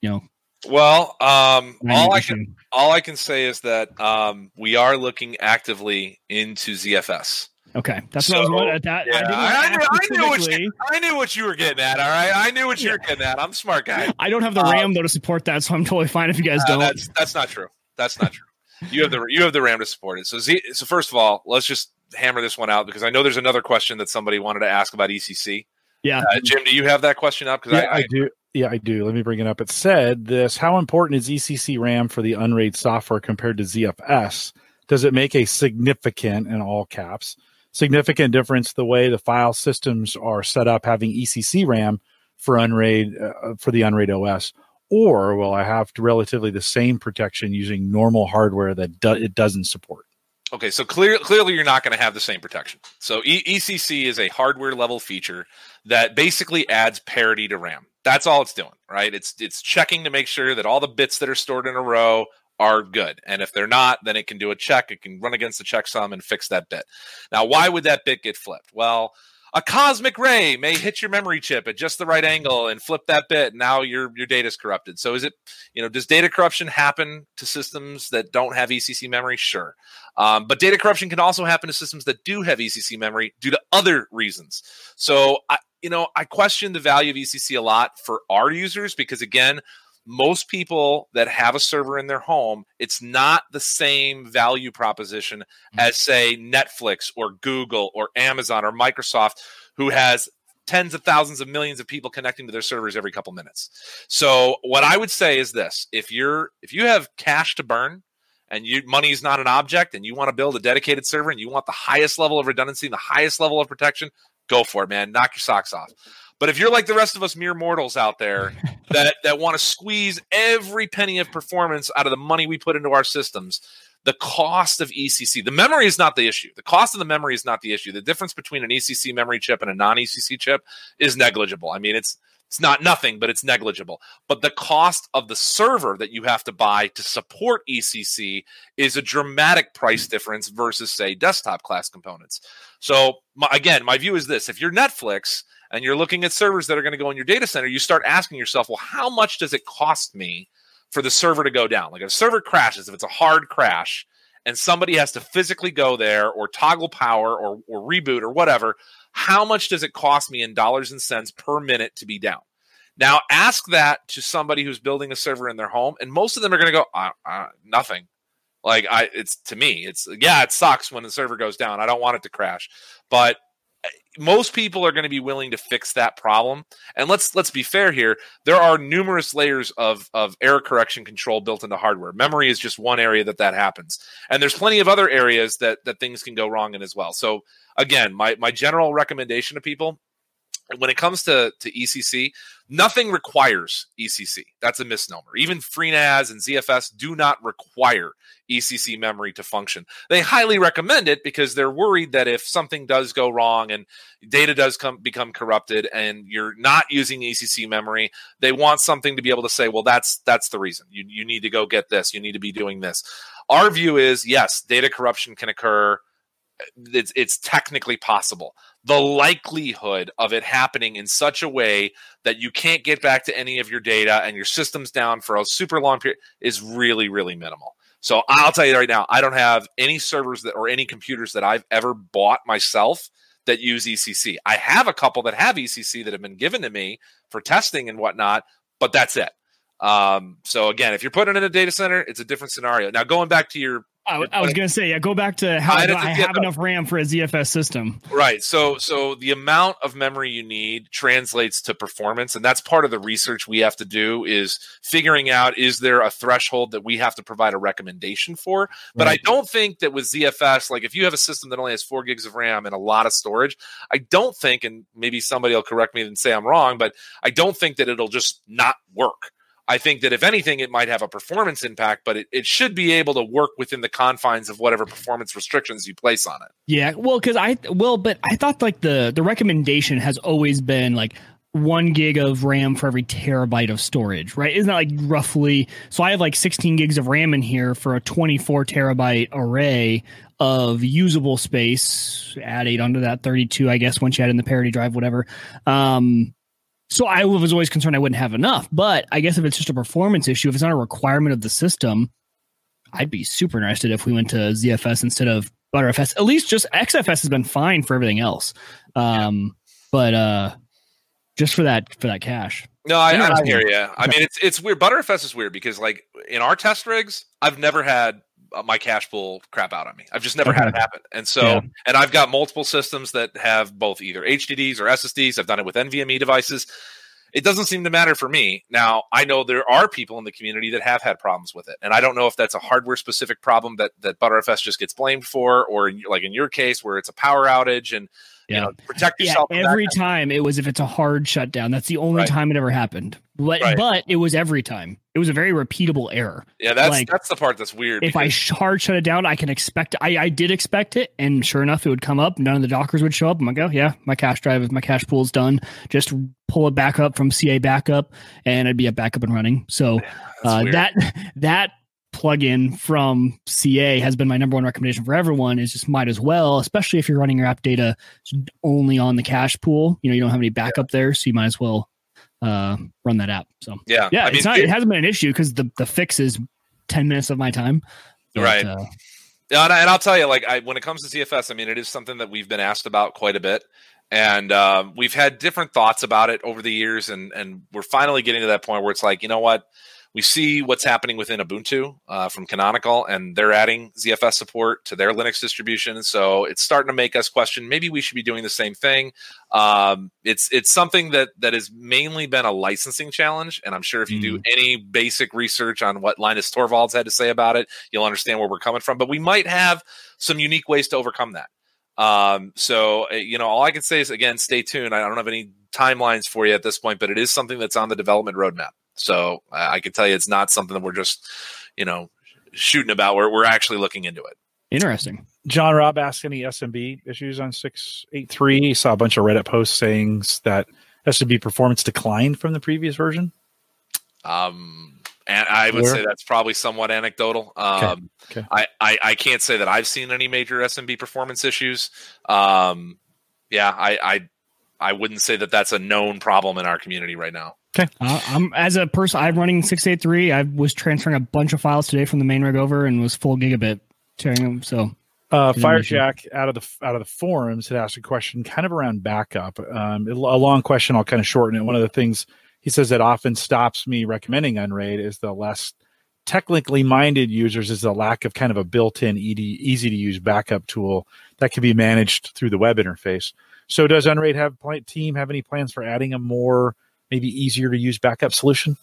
you know, Well, um, all I issue. can all I can say is that um, we are looking actively into ZFS. Okay, that's what I was So, wondering. That Yeah, I, I, I knew, what you, I knew what you were getting at. All right, I knew what you were getting at. I'm a smart guy. I don't have the Uh, RAM though to support that, so I'm totally fine if you guys Uh, don't. that's that's not true. That's not true. You have the you have the RAM to support it. So Z, so first of all, let's just hammer this one out because I know there's another question that somebody wanted to ask about ECC. yeah, Uh, Jim, do you have that question up? Because Yeah, I, I, do. Yeah, I do. Let me bring it up. It said this How important is ECC RAM for the Unraid software compared to ZFS? Does it make a significant, in all caps, significant difference the way the file systems are set up having ECC RAM for Unraid, uh, for the Unraid OS? Or will I have to relatively the same protection using normal hardware that do- it doesn't support? Okay, so clear, clearly you're not going to have the same protection. So e- ECC is a hardware level feature that basically adds parity to RAM. That's all it's doing, right? It's it's checking to make sure that all the bits that are stored in a row are good, and if they're not, then it can do a check. It can run against the checksum and fix that bit. Now, why would that bit get flipped? Well, a cosmic ray may hit your memory chip at just the right angle and flip that bit. And now your your data is corrupted. So is it, you know, does data corruption happen to systems that don't have ECC memory? Sure. Um, but data corruption can also happen to systems that do have ECC memory due to other reasons. So I, you know, I question the value of ECC a lot for our users because again, most people that have a server in their home, it's not the same value proposition mm. as say Netflix or Google or Amazon or Microsoft, who has tens of thousands of millions of people connecting to their servers every couple minutes. So what I would say is this: if you're if you have cash to burn and you money is not an object and you want to build a dedicated server and you want the highest level of redundancy and the highest level of protection, go for it, man. Knock your socks off. But if you're like the rest of us mere mortals out there that that want to squeeze every penny of performance out of the money we put into our systems, the cost of ECC, the memory is not the issue. The cost of the memory is not the issue. The difference between an ECC memory chip and a non-ECC chip is negligible. I mean, it's it's not nothing, but it's negligible. But the cost of the server that you have to buy to support ECC is a dramatic price difference versus, say, desktop class components. So, my, again, my view is this if you're Netflix and you're looking at servers that are going to go in your data center, you start asking yourself, well, how much does it cost me for the server to go down? Like if a server crashes, if it's a hard crash, and somebody has to physically go there or toggle power or, or reboot or whatever, how much does it cost me in dollars and cents per minute to be down? Now, ask that to somebody who's building a server in their home, and most of them are going to go, uh, uh, nothing. Like I, it's to me, it's yeah, it sucks when the server goes down. I don't want it to crash, but most people are going to be willing to fix that problem. And let's let's be fair here. There are numerous layers of of error correction control built into hardware. Memory is just one area that that happens, and there's plenty of other areas that that things can go wrong in as well. So again, my my general recommendation to people when it comes to to ECC, nothing requires ECC. That's a misnomer. Even FreeNAS and ZFS do not require ECC memory to function. They highly recommend it because they're worried that if something does go wrong and data does come become corrupted and you're not using ECC memory, they want something to be able to say, well, that's that's the reason. You you need to go get this. You need to be doing this. Our view is yes, data corruption can occur. It's it's technically possible the likelihood of it happening in such a way that you can't get back to any of your data and your system's down for a super long period is really, really minimal. So I'll tell you right now, I don't have any servers that or any computers that I've ever bought myself that use ECC. I have a couple that have ECC that have been given to me for testing and whatnot, but that's it. Um, so again, if you're putting it in a data center, it's a different scenario. Now going back to your I, I was gonna say, yeah, go back to how I do I have enough RAM for a ZFS system. Right. So so the amount of memory you need translates to performance and that's part of the research we have to do is figuring out is there a threshold that we have to provide a recommendation for. But Right. I don't think that with ZFS like if you have a system that only has 4 gigs of RAM and a lot of storage, I don't think and maybe somebody will correct me and say I'm wrong, but I don't think that it'll just not work. I think that if anything, it might have a performance impact, but it, it should be able to work within the confines of whatever performance restrictions you place on it. Yeah, well, because I well, but I thought like the the recommendation has always been like one gig of RAM for every terabyte of storage, right? Isn't that like roughly? So I have like 16 gigs of RAM in here for a 24 terabyte array of usable space. Add eight onto that 32, I guess, once you add in the parity drive, whatever. Um, so I was always concerned I wouldn't have enough. But I guess if it's just a performance issue, if it's not a requirement of the system, I'd be super interested if we went to ZFS instead of Btrfs. At least just XFS has been fine for everything else. Um, but uh, just for that for that cache. No, I, I hear you. I mean, it's it's weird. Btrfs is weird because like in our test rigs, I've never had Uh, my cache pool crap out on me. I've just never had it happen. And so, yeah. and I've got multiple systems that have both either HDDs or SSDs. I've done it with NVMe devices. It doesn't seem to matter for me. Now, I know there are people in the community that have had problems with it. And I don't know if that's a hardware specific problem that, that Btrfs just gets blamed for, or in, like in your case, where it's a power outage and you know, protect yourself. Yeah, every time it was if it's a hard shutdown. That's the only right. time it ever happened. But, right. but it was every time. It was a very repeatable error. Yeah, that's like, that's the part that's weird. If I hard shut it down, I can expect. I I did expect it, and sure enough, it would come up. None of the Dockers would show up. I'm like, oh yeah, my cache drive, my cache pool's done. Just pull it back up from CA backup, and I'd be a backup and running. So uh, that that plugin from CA has been my number one recommendation for everyone is just might as well, especially if you're running your app data only on the cache pool. You know, you don't have any backup there, so you might as well uh, run that app. So yeah, yeah, I mean, not, it, it, hasn't been an issue because the the fix is ten minutes of my time. But, right. Uh, yeah, and, I, will tell you, like, I, when it comes to ZFS, I mean, it is something that we've been asked about quite a bit, and um, we've had different thoughts about it over the years, and and we're finally getting to that point where it's like, you know what, we see what's happening within Ubuntu uh, from Canonical, and they're adding ZFS support to their Linux distribution. So it's starting to make us question maybe we should be doing the same thing. Um, it's it's something that that has mainly been a licensing challenge, and I'm sure if you mm. do any basic research on what Linus Torvalds had to say about it, you'll understand where we're coming from. But we might have some unique ways to overcome that. Um, so uh, you know, all I can say is again, stay tuned. I don't have any timelines for you at this point, but it is something that's on the development roadmap. So I can tell you it's not something that we're just, you know, shooting about. We're, we're actually looking into it. Interesting. John Rob asked any SMB issues on 683. He saw a bunch of Reddit posts saying that SMB performance declined from the previous version. Um, and I would say that's probably somewhat anecdotal. Um, okay. Okay. I, I, I, can't say that I've seen any major SMB performance issues. Um, yeah, I, I, I wouldn't say that that's a known problem in our community right now. Okay. Uh, I'm as a person, I'm running 683. I was transferring a bunch of files today from the main rig over and was full gigabit sharing them. So, uh, Firejack out of the out of the forums had asked a question kind of around backup. Um, a long question. I'll kind of shorten it. One of the things he says that often stops me recommending Unraid is the less technically minded users is the lack of kind of a built-in easy to use backup tool that can be managed through the web interface. So, does Unraid have team have any plans for adding a more maybe easier to use backup solution?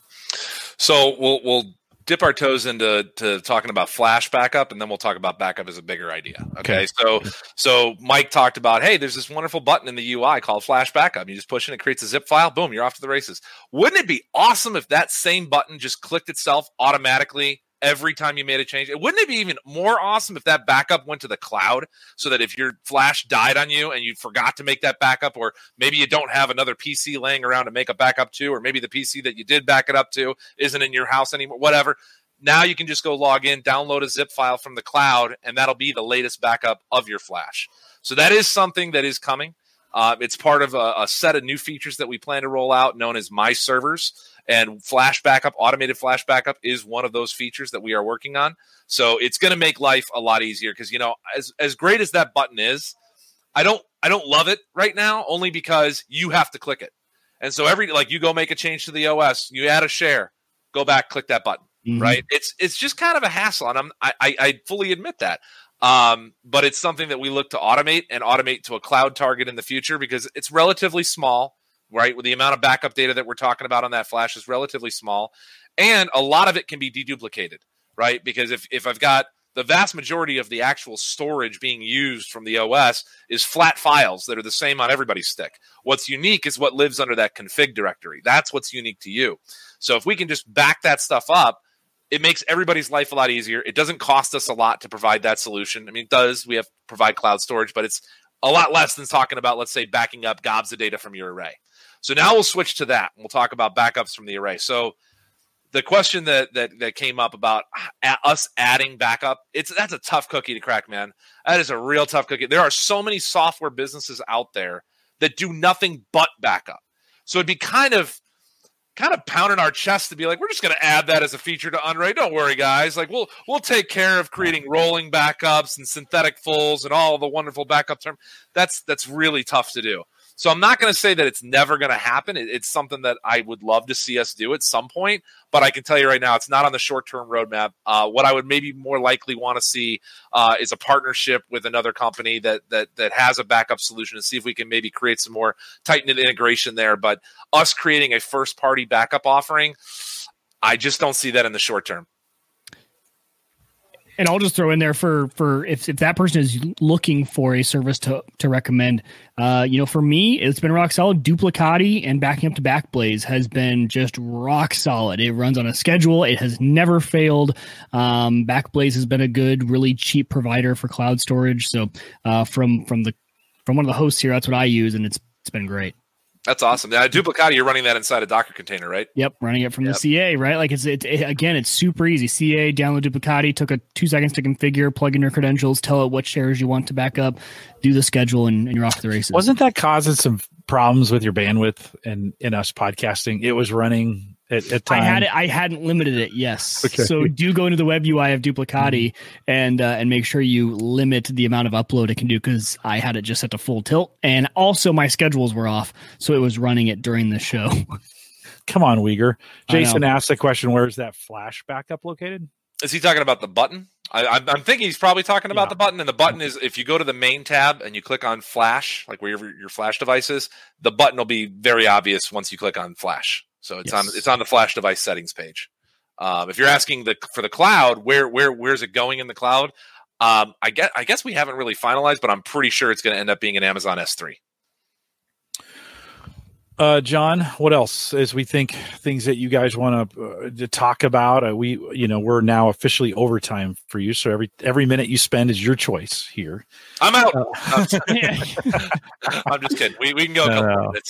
So we'll we'll dip our toes into to talking about flash backup and then we'll talk about backup as a bigger idea okay, okay. so so mike talked about hey there's this wonderful button in the ui called flash backup you just push it it creates a zip file boom you're off to the races wouldn't it be awesome if that same button just clicked itself automatically every time you made a change. It wouldn't it be even more awesome if that backup went to the cloud so that if your flash died on you and you forgot to make that backup, or maybe you don't have another PC laying around to make a backup to, or maybe the PC that you did back it up to isn't in your house anymore, whatever. Now you can just go log in, download a zip file from the cloud, and that'll be the latest backup of your flash. So that is something that is coming. Uh, it's part of a, a set of new features that we plan to roll out known as My Servers. And flash backup, automated flash backup is one of those features that we are working on. So it's going to make life a lot easier because you know, as as great as that button is, I don't I don't love it right now only because you have to click it. And so every like you go make a change to the OS, you add a share, go back, click that button. Mm-hmm. Right? It's it's just kind of a hassle, and I'm I, I, I fully admit that. Um, but it's something that we look to automate and automate to a cloud target in the future because it's relatively small right? With the amount of backup data that we're talking about on that flash is relatively small. And a lot of it can be deduplicated, right? Because if, if I've got the vast majority of the actual storage being used from the OS is flat files that are the same on everybody's stick. What's unique is what lives under that config directory. That's what's unique to you. So if we can just back that stuff up, it makes everybody's life a lot easier. It doesn't cost us a lot to provide that solution. I mean, it does. We have to provide cloud storage, but it's a lot less than talking about, let's say, backing up gobs of data from your array. So now we'll switch to that. And we'll talk about backups from the array. So the question that that that came up about us adding backup it's that's a tough cookie to crack man. That is a real tough cookie. There are so many software businesses out there that do nothing but backup. So it'd be kind of kind of pounding our chest to be like we're just going to add that as a feature to Unraid don't worry guys. Like we'll we'll take care of creating rolling backups and synthetic fulls and all the wonderful backup term. That's that's really tough to do so I'm not going to say that it's never going to happen. It, it's something that I would love to see us do at some point, but I can tell you right now, it's not on the short term roadmap. Uh, what I would maybe more likely want to see uh, is a partnership with another company that that that has a backup solution and see if we can maybe create some more tight knit integration there. But us creating a first party backup offering, I just don't see that in the short term and I'll just throw in there for for if, if that person is looking for a service to to recommend, uh, you know, for me, it's been rock solid. Duplicati and backing up to Backblaze has been just rock solid. It runs on a schedule. It has never failed. Um, Backblaze has been a good, really cheap provider for cloud storage. So uh, from from the from one of the hosts here, that's what I use, and it's it's been great. That's awesome. Now, Duplicati, you're running that inside a Docker container, right? Yep, running it from yep. the CA, right? Like it's it, it, again, it's super easy. CA, download Duplicati, took a two seconds to configure, plug in your credentials, tell it what shares you want to back up, do the schedule, and, and you're off the races. Wasn't that causing some problems with your bandwidth and in us podcasting? It was running at, at I had it. I hadn't limited it. Yes. Okay. So do go into the web UI of Duplicati mm-hmm. and uh, and make sure you limit the amount of upload it can do because I had it just set to full tilt and also my schedules were off, so it was running it during the show. Come on, Wieger. Jason asked the question: Where's that flash backup located? Is he talking about the button? I, am thinking he's probably talking about yeah. the button, and the button is if you go to the main tab and you click on Flash, like where your, your Flash device is, the button will be very obvious once you click on Flash. So it's yes. on it's on the flash device settings page. Um, if you're asking the for the cloud, where where where's it going in the cloud? Um, I guess I guess we haven't really finalized, but I'm pretty sure it's going to end up being an Amazon S3. Uh, John, what else as we think things that you guys want uh, to talk about? Uh, we, you know, we're now officially overtime for you, so every every minute you spend is your choice here. I'm out. Uh, I'm just kidding. We, we can go.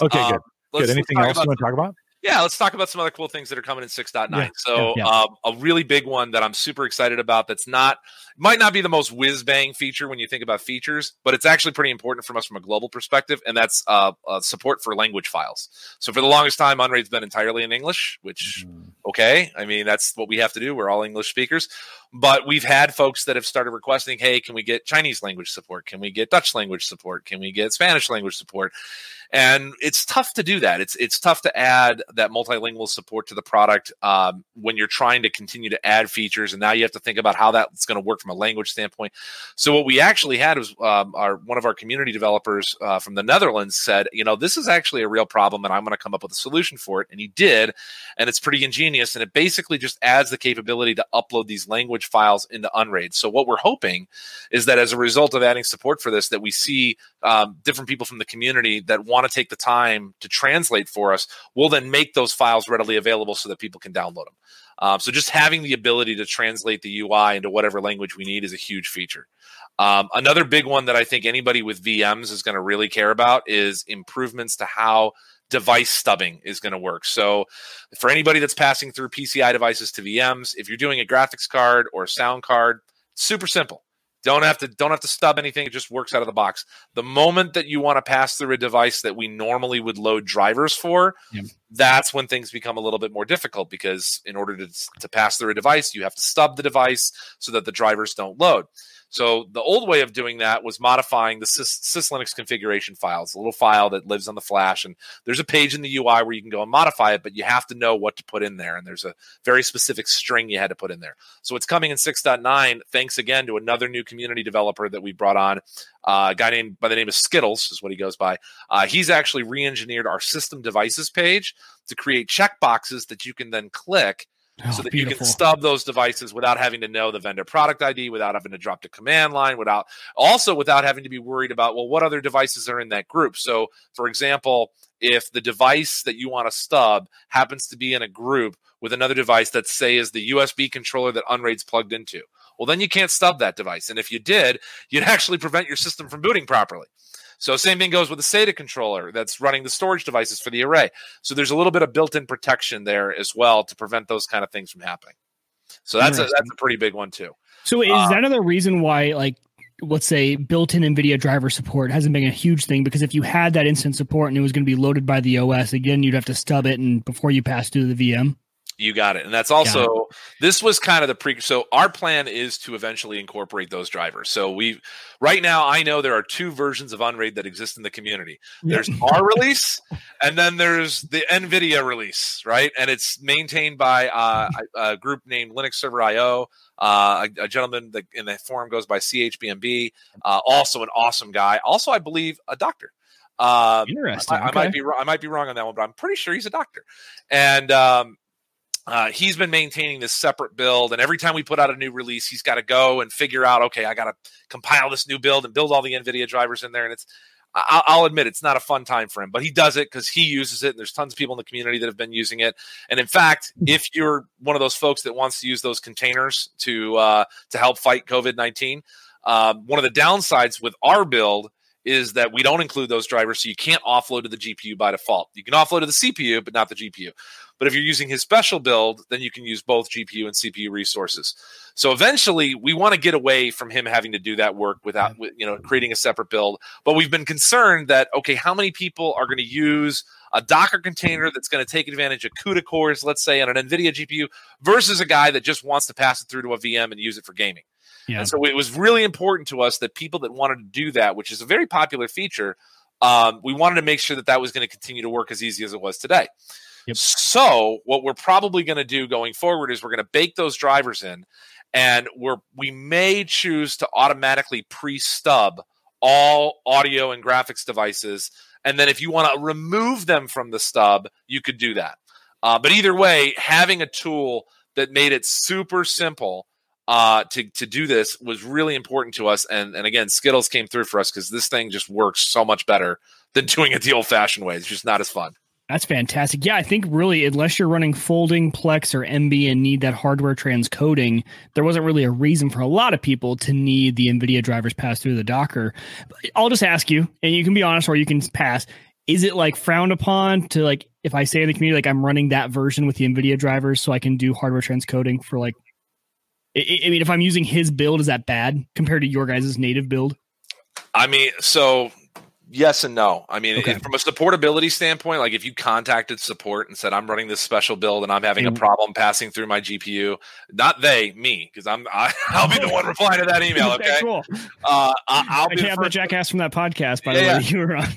Okay, um, good. Good. Anything else you want to talk about? Yeah, let's talk about some other cool things that are coming in 6.9. Yeah, so, yeah, yeah. Um, a really big one that I'm super excited about that's not might not be the most whiz bang feature when you think about features, but it's actually pretty important from us from a global perspective, and that's uh, uh, support for language files. So for the longest time, Unraid's been entirely in English, which mm. okay, I mean that's what we have to do. We're all English speakers, but we've had folks that have started requesting, "Hey, can we get Chinese language support? Can we get Dutch language support? Can we get Spanish language support?" And it's tough to do that. It's it's tough to add that multilingual support to the product um, when you're trying to continue to add features, and now you have to think about how that's going to work from a language standpoint. So what we actually had was um, our one of our community developers uh, from the Netherlands said, you know, this is actually a real problem, and I'm going to come up with a solution for it, and he did, and it's pretty ingenious, and it basically just adds the capability to upload these language files into Unraid. So what we're hoping is that as a result of adding support for this, that we see um, different people from the community that want to take the time to translate for us, we'll then make those files readily available so that people can download them. Um, so just having the ability to translate the UI into whatever language we need is a huge feature. Um, another big one that I think anybody with VMs is going to really care about is improvements to how device stubbing is going to work. So, for anybody that's passing through PCI devices to VMs, if you're doing a graphics card or a sound card, super simple. Don't have to don't have to stub anything. It just works out of the box. The moment that you want to pass through a device that we normally would load drivers for, yeah. that's when things become a little bit more difficult because in order to, to pass through a device, you have to stub the device so that the drivers don't load. So the old way of doing that was modifying the Sys, SysLinux configuration files, a little file that lives on the flash. And there's a page in the UI where you can go and modify it, but you have to know what to put in there. And there's a very specific string you had to put in there. So it's coming in 6.9, thanks again to another new community developer that we brought on, uh, a guy named by the name of Skittles is what he goes by. Uh, he's actually re-engineered our system devices page to create checkboxes that you can then click Oh, so that beautiful. you can stub those devices without having to know the vendor product ID, without having to drop the command line, without also without having to be worried about well, what other devices are in that group. So, for example, if the device that you want to stub happens to be in a group with another device that say is the USB controller that Unraid's plugged into, well, then you can't stub that device. And if you did, you'd actually prevent your system from booting properly. So same thing goes with the SATA controller that's running the storage devices for the array. So there's a little bit of built-in protection there as well to prevent those kind of things from happening. So that's a, that's a pretty big one too. So is Uh, that another reason why, like, let's say built-in NVIDIA driver support hasn't been a huge thing? Because if you had that instant support and it was going to be loaded by the OS, again, you'd have to stub it and before you pass through the VM. You got it. And that's also this was kind of the pre so our plan is to eventually incorporate those drivers. So we right now I know there are two versions of Unraid that exist in the community. There's our release and then there's the Nvidia release, right? And it's maintained by uh, a, a group named Linux Server IO. Uh, a, a gentleman that in the forum goes by CHBMB, uh, also an awesome guy. Also, I believe a doctor. Um, Interesting. I, I okay. might be wrong. I might be wrong on that one, but I'm pretty sure he's a doctor. And um, uh, he's been maintaining this separate build, and every time we put out a new release, he's got to go and figure out, okay, I got to compile this new build and build all the NVIDIA drivers in there. And it's, I'll admit, it's not a fun time for him, but he does it because he uses it, and there's tons of people in the community that have been using it. And in fact, if you're one of those folks that wants to use those containers to uh, to help fight COVID nineteen, um, one of the downsides with our build is that we don't include those drivers, so you can't offload to the GPU by default. You can offload to the CPU, but not the GPU. But if you're using his special build, then you can use both GPU and CPU resources. So eventually, we want to get away from him having to do that work without, you know, creating a separate build. But we've been concerned that okay, how many people are going to use a Docker container that's going to take advantage of CUDA cores, let's say, on an NVIDIA GPU, versus a guy that just wants to pass it through to a VM and use it for gaming. Yeah. And so it was really important to us that people that wanted to do that, which is a very popular feature, um, we wanted to make sure that that was going to continue to work as easy as it was today. Yep. So what we're probably going to do going forward is we're going to bake those drivers in, and we're we may choose to automatically pre-stub all audio and graphics devices, and then if you want to remove them from the stub, you could do that. Uh, but either way, having a tool that made it super simple uh, to to do this was really important to us. And and again, Skittles came through for us because this thing just works so much better than doing it the old fashioned way. It's just not as fun. That's fantastic. Yeah, I think really, unless you're running folding, Plex, or Emby and need that hardware transcoding, there wasn't really a reason for a lot of people to need the NVIDIA drivers pass through the Docker. I'll just ask you, and you can be honest or you can pass. Is it like frowned upon to like if I say in the community like I'm running that version with the NVIDIA drivers so I can do hardware transcoding for like I, I mean if I'm using his build, is that bad compared to your guys' native build? I mean, so yes and no. I mean, Okay. it- from a supportability standpoint, like if you contacted support and said, I'm running this special build and I'm having a problem passing through my GPU, not they, me, because I'm I, I'll be the one replying to that email. Okay, cool. uh, I, I'll I be the first. jackass from that podcast, by Yeah, the way. yeah. You were on.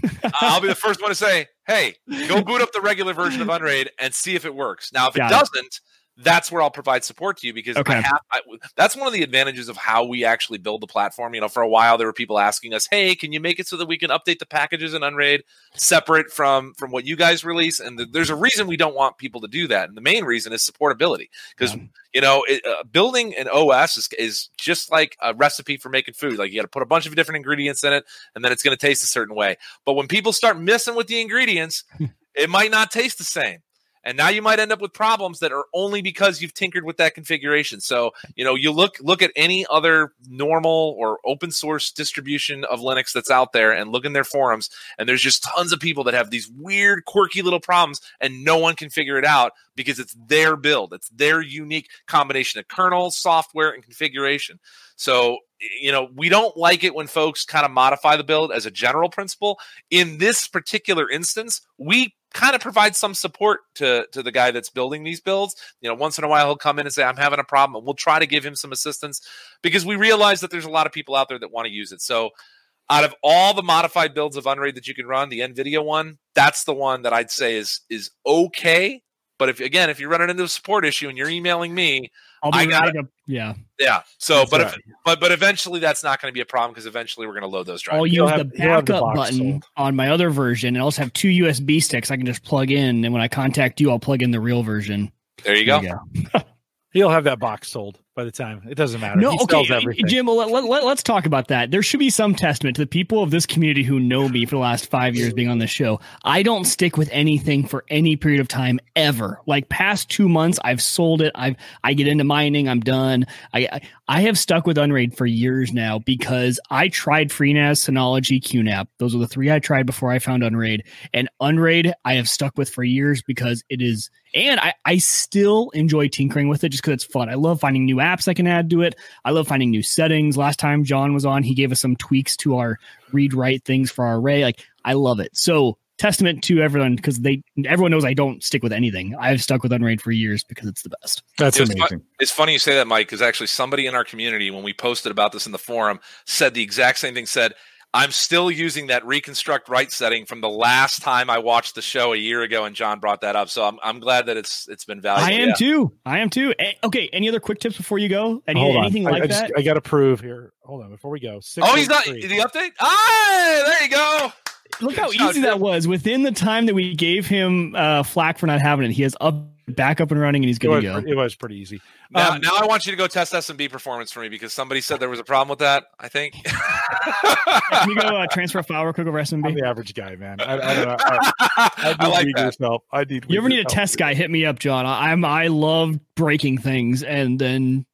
I'll be the first one to say, "Hey, go boot up the regular version of Unraid and see if it works." Now, if Got it. doesn't, that's where I'll provide support to you because Okay. I have. I, that's one of the advantages of how we actually build the platform. You know, for a while there were people asking us, "Hey, can you make it so that we can update the packages in Unraid separate from from what you guys release?" And th- there's a reason we don't want people to do that, and the main reason is supportability because Yeah. you know it, uh, building an OS is, is just like a recipe for making food. Like you got to put a bunch of different ingredients in it, and then it's going to taste a certain way. But when people start messing with the ingredients, it might not taste the same. And now you might end up with problems that are only because you've tinkered with that configuration. So, you know, you look look at any other normal or open source distribution of Linux that's out there and look in their forums and there's just tons of people that have these weird quirky little problems and no one can figure it out because it's their build. It's their unique combination of kernel, software and configuration. So, you know, we don't like it when folks kind of modify the build as a general principle. In this particular instance, we kind of provide some support to to the guy that's building these builds. You know, once in a while he'll come in and say, "I'm having a problem," and we'll try to give him some assistance because we realize that there's a lot of people out there that want to use it. So, out of all the modified builds of Unraid that you can run, the Nvidia one, that's the one that I'd say is is okay. But if again, if you're running into a support issue and you're emailing me, I'll be I got ready to- yeah. yeah. So, That's but right. if, but but eventually that's not going to be a problem because eventually we're going to load those drives. I'll use the you'll have the backup box button sold. on my other version and I also have two USB sticks I can just plug in. And when I contact you, I'll plug in the real version. There you go. There you go. He'll have that box sold by the time. It doesn't matter. No, he okay. Jim. Well, let, let, let's talk about that. There should be some testament to the people of this community who know me for the last five years being on this show. I don't stick with anything for any period of time ever. Like past two months, I've sold it. I've I get into mining. I'm done. I I, I have stuck with Unraid for years now because I tried FreeNAS, Synology, QNAP. Those are the three I tried before I found Unraid. And Unraid I have stuck with for years because it is and I, I still enjoy tinkering with it just because it's fun. I love finding new apps I can add to it. I love finding new settings. Last time John was on, he gave us some tweaks to our read write things for our array. Like I love it. So testament to everyone because they everyone knows I don't stick with anything. I've stuck with Unraid for years because it's the best. That's It's amazing. It's funny you say that, Mike, because actually somebody in our community, when we posted about this in the forum, said the exact same thing. Said, "I'm still using that reconstruct write setting from the last time I watched the show a year ago," and John brought that up. So I'm I'm glad that it's it's been valuable. I am Yeah. too. I am too. Eh, Okay. Any other quick tips before you go? Any, Hold on. anything I, like I, just, that? I got to prove here. Hold on before we go. Oh, he's not 603. the update. Ah, there you go. Look how Good job, easy that was. Within the time that we gave him uh, flack for not having it, he has up back up and running, and he's It good was, to go. it was pretty easy. Now, Um, now I want you to go test SMB performance for me because somebody said there was a problem with that. I think. Can you go uh, transfer a file real quick over I'm SMB? the average guy, man. I, I don't know. I, I I need like that. help. I need. You ever need a test guy? Hit me up, John. I, I'm I love breaking things and then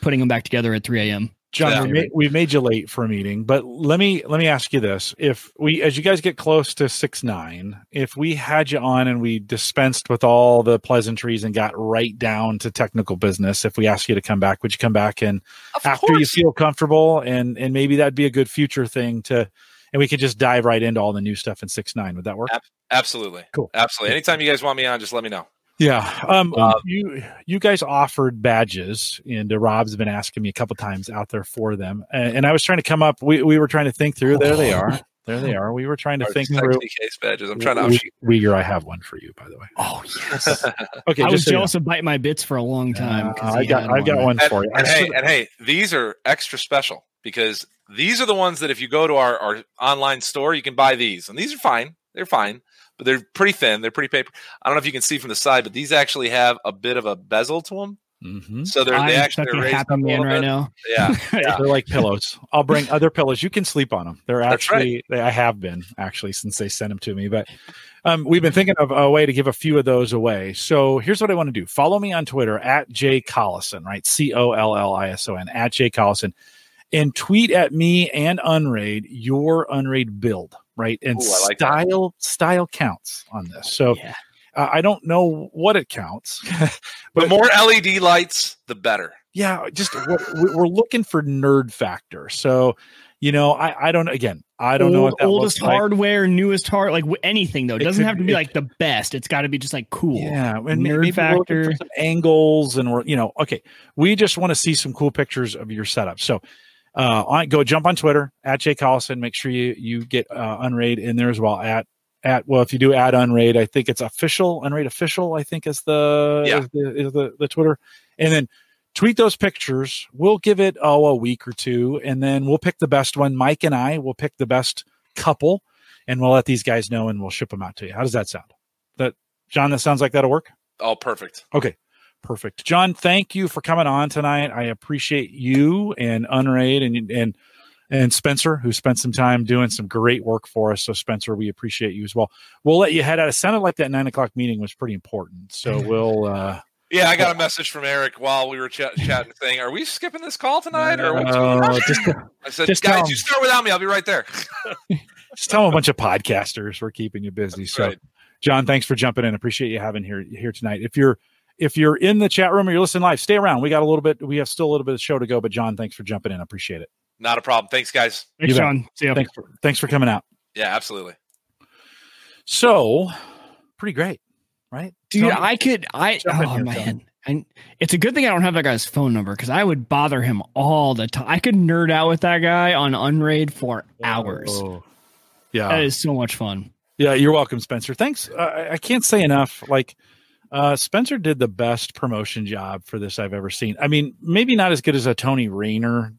putting them back together at 3 a.m. John, Yeah. we made, we made you late for a meeting, but let me let me ask you this: If we, as you guys get close to six nine, if we had you on and we dispensed with all the pleasantries and got right down to technical business, if we asked you to come back, would you come back and Of after you feel comfortable and and maybe that'd be a good future thing to, and we could just dive right into all the new stuff in six nine. Would that work? Absolutely. Cool. Absolutely. Anytime you guys want me on, just let me know. Yeah. Um, Uh, you you guys offered badges, and uh, Rob's been asking me a couple times out there for them, and, and I was trying to come up. We we were trying to think through. There they are. There they are. We were trying to Our think sexy through. case badges. I'm trying to. We, outshoot. Wieger, I have one for you, by the way. Oh yes, Okay, I was just so you know. jealous of bite my bits for a long time. Uh, 'cause I he got had I got one And, for you. And hey, and hey, these are extra special because these are the ones that if you go to our, our online store, you can buy these, and these are fine. They're fine, but they're pretty thin. They're pretty paper. I don't know if you can see from the side, but these actually have a bit of a bezel to them, Mhm. so they're I'm they actually such are raised happy a man little right bit. now. Yeah, yeah. They're like pillows. I'll bring other pillows. You can sleep on them. They're That's right. actually, they, I have been actually since they sent them to me. But um, we've been thinking of a way to give a few of those away. So here's what I want to do follow me on Twitter at Jay Collison, right? C O L L I S O N, at Jay Collison, and tweet at me and Unraid your Unraid build, right? And Ooh, I like that. style, style counts on this. So Yeah. uh, I don't know what it counts, The but more LED lights, the better. yeah just we're, we're looking for nerd factor so you know i i don't again i don't know what that oldest looks like. hardware, newest hard, like anything though. It It doesn't could have to be- be it like the best. It's got to be just like cool. yeah and Nerd maybe we're for factor. some angles and we're you know okay we just want to see some cool pictures of your setup so uh on, go jump on twitter at jay collison make sure you you get uh unraid in there as well at at well if you do add unraid i think it's official unraid official i think is the Yeah. is the, is the the twitter. And then tweet those pictures. We'll give it oh a week or two and then we'll pick the best one. Mike and i will pick the best couple and we'll let these guys know and we'll ship them out to you. How does that sound? That john that sounds like that'll work? Oh, perfect. Okay, perfect. John, thank you for coming on tonight. I appreciate you and Unraid and and and Spencer, who spent some time doing some great work for us. So, Spencer, we appreciate you as well. We'll let you head out. It sounded like that nine o'clock meeting was pretty important. So we'll. uh Yeah, I got a message from Eric while we were ch- chatting, saying, "Are we skipping this call tonight?" Or what's going on?" uh, just I said, just tell "Guys, you start without me. I'll be right there." just tell them a bunch of podcasters we're keeping you busy. That's so, right. John, thanks for jumping in. Appreciate you having here here tonight. If you're if you're in the chat room or you're listening live, stay around. We got a little bit. We have still a little bit of show to go. But John, thanks for jumping in. I appreciate it. Not a problem. Thanks, guys. Thanks, You. John. See ya. Thanks for thanks for coming out. Yeah, absolutely. So, pretty great, right? Dude, Tony? I could. I Jump oh here, man, and it's a good thing I don't have that guy's phone number because I would bother him all the time. I could nerd out with that guy on Unraid for hours. Oh. Yeah, That is so much fun. yeah. You're welcome, Spencer. Thanks. Uh, I- I can't say enough. Like, uh, Spencer did the best promotion job for this I've ever seen. I mean, maybe not as good as a Tony Rayner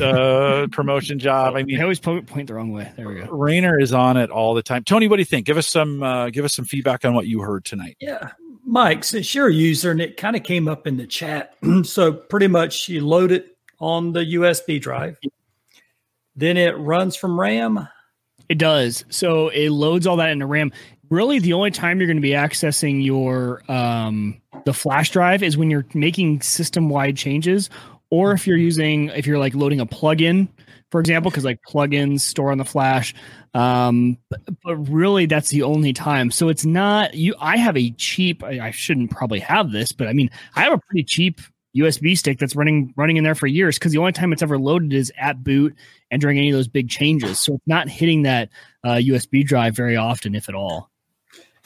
uh, promotion job. I I mean, always point the wrong way. There we go. Rayner is on it all the time. Tony, what do you think? Give us some uh, give us some feedback on what you heard tonight. Yeah, Mike, since you're a user and it kind of came up in the chat, so pretty much you load it on the USB drive, then it runs from RAM. It does. So it loads all that into RAM. Really, the only time you're going to be accessing your um, the flash drive is when you're making system wide changes, or if you're using if you're like loading a plugin, for example, because like plugins store on the flash. Um, but, but really, that's the only time. So it's not you. I have a cheap. I, I shouldn't probably have this, but I mean, I have a pretty cheap USB stick that's running running in there for years because the only time it's ever loaded is at boot and during any of those big changes. So it's not hitting that uh, USB drive very often, if at all.